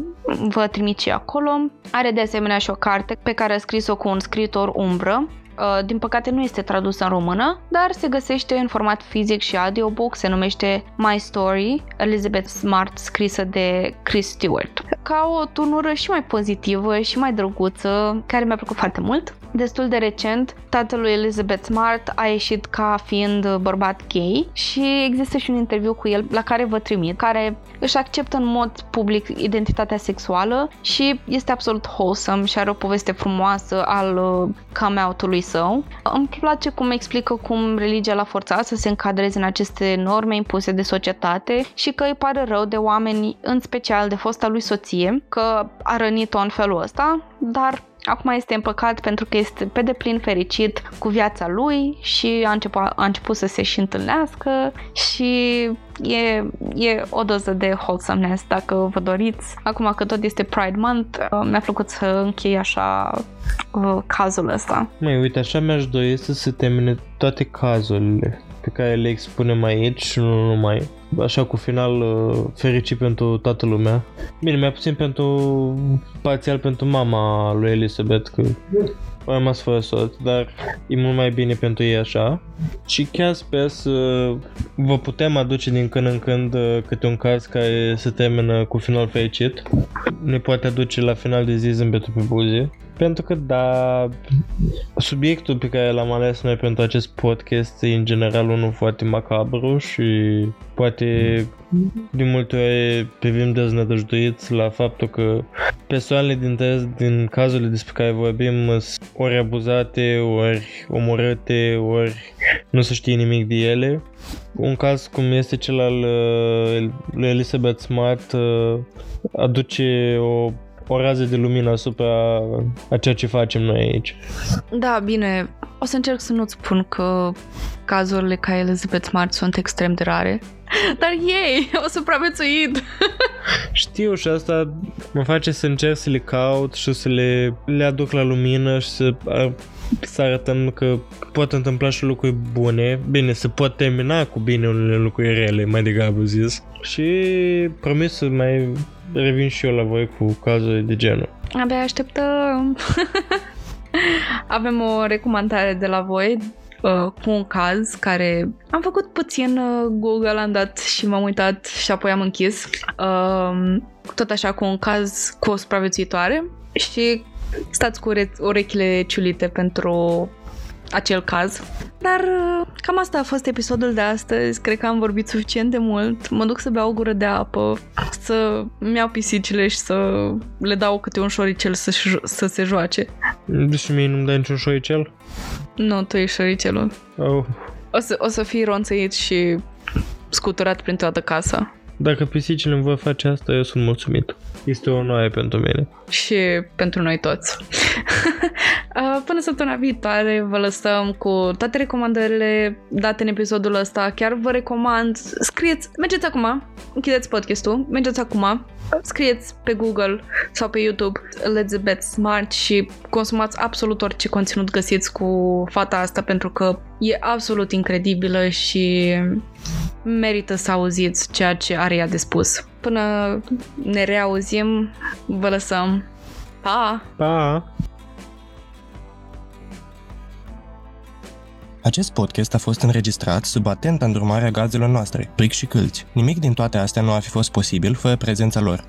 vă trimit și acolo. Are de asemenea și o carte pe care a scris-o cu un scriitor umbră, Uh, din păcate nu este tradus în română, dar se găsește în format fizic și audiobook, se numește My Story, Elizabeth Smart, scrisă de Chris Stewart. Ca o turnură și mai pozitivă și mai drăguță, care mi-a plăcut foarte mult. Destul de recent, tatăl lui Elizabeth Smart a ieșit ca fiind bărbat gay și există și un interviu cu el la care vă trimit, care își acceptă în mod public identitatea sexuală și este absolut wholesome și are o poveste frumoasă al uh, come out-ului său. Îmi place cum explică cum religia l-a forțat să se încadreze în aceste norme impuse de societate și că îi pare rău de oameni, în special de fosta lui soție, că a rănit-o în felul ăsta, dar Acum este împăcat pentru că este pe deplin fericit cu viața lui și a început, a început să se și întâlnească și e, e o doză de wholesomeness dacă vă doriți. Acum că tot este Pride Month, uh, mi-a plăcut să închei așa uh, cazul ăsta. Mai uite, așa mi-aș dori să se termine toate cazurile pe care le expunem aici și nu numai. Așa cu final uh, fericit pentru toată lumea. Bine, mai puțin pentru parțial pentru mama lui Elizabeth, că a rămas fără soț, dar e mult mai bine pentru ei așa. Și chiar sper să vă putem aduce din când în când uh, câte un caz care se termină cu final fericit. Ne poate aduce la final de zi zâmbetul pe buze. Pentru că, da, subiectul pe care l-am ales noi pentru acest podcast e în general unul foarte macabru și poate din multe ori privim deznădăjduiți la faptul că persoanele din, din cazurile despre care vorbim sunt ori abuzate, ori omorâte, ori nu se știe nimic de ele. Un caz cum este cel al uh, lui Elizabeth Smart uh, aduce o o rază de lumină asupra a ceea ce facem noi aici. Da, bine. O să încerc să nu-ți spun că cazurile ca Elizabeth Smart sunt extrem de rare. Dar ei au supraviețuit. Știu și asta mă face să încerc să le caut și să le, le aduc la lumină și să, să arătăm că pot întâmpla și lucruri bune. Bine, se pot termina cu bine unele lucruri rele, mai degrabă zis. Și promis să mai revin și eu la voi cu cazuri de genul. Abia așteptăm. Avem o recomandare de la voi uh, cu un caz care am făcut puțin uh, Google, am dat și m-am uitat și apoi am închis. Uh, tot așa cu un caz cu o supraviețuitoare și stați cu urechile ciulite pentru acel caz. Dar uh, cam asta a fost episodul de astăzi. Cred că am vorbit suficient de mult. Mă duc să beau o gură de apă, să mi iau pisicile și să le dau câte un șoricel să, să se joace. Deci mie nu-mi dai niciun șoricel? Nu, tu ești șoricelul. Oh. O să, o să fii ronțăit și scuturat prin toată casa. Dacă pisicile îmi vor face asta, eu sunt mulțumit. Este o onoare pentru mine. Și pentru noi toți. Uh, până săptămâna viitoare vă lăsăm cu toate recomandările date în episodul ăsta. Chiar vă recomand, scrieți, mergeți acum, închideți podcastul, mergeți acum, scrieți pe Google sau pe YouTube Elizabeth Smart și consumați absolut orice conținut găsiți cu fata asta pentru că e absolut incredibilă și merită să auziți ceea ce are ea de spus. Până ne reauzim, vă lăsăm. Pa! Pa! Acest podcast a fost înregistrat sub atenta îndrumarea gazelor noastre, pric și câlți. Nimic din toate astea nu ar fi fost posibil fără prezența lor.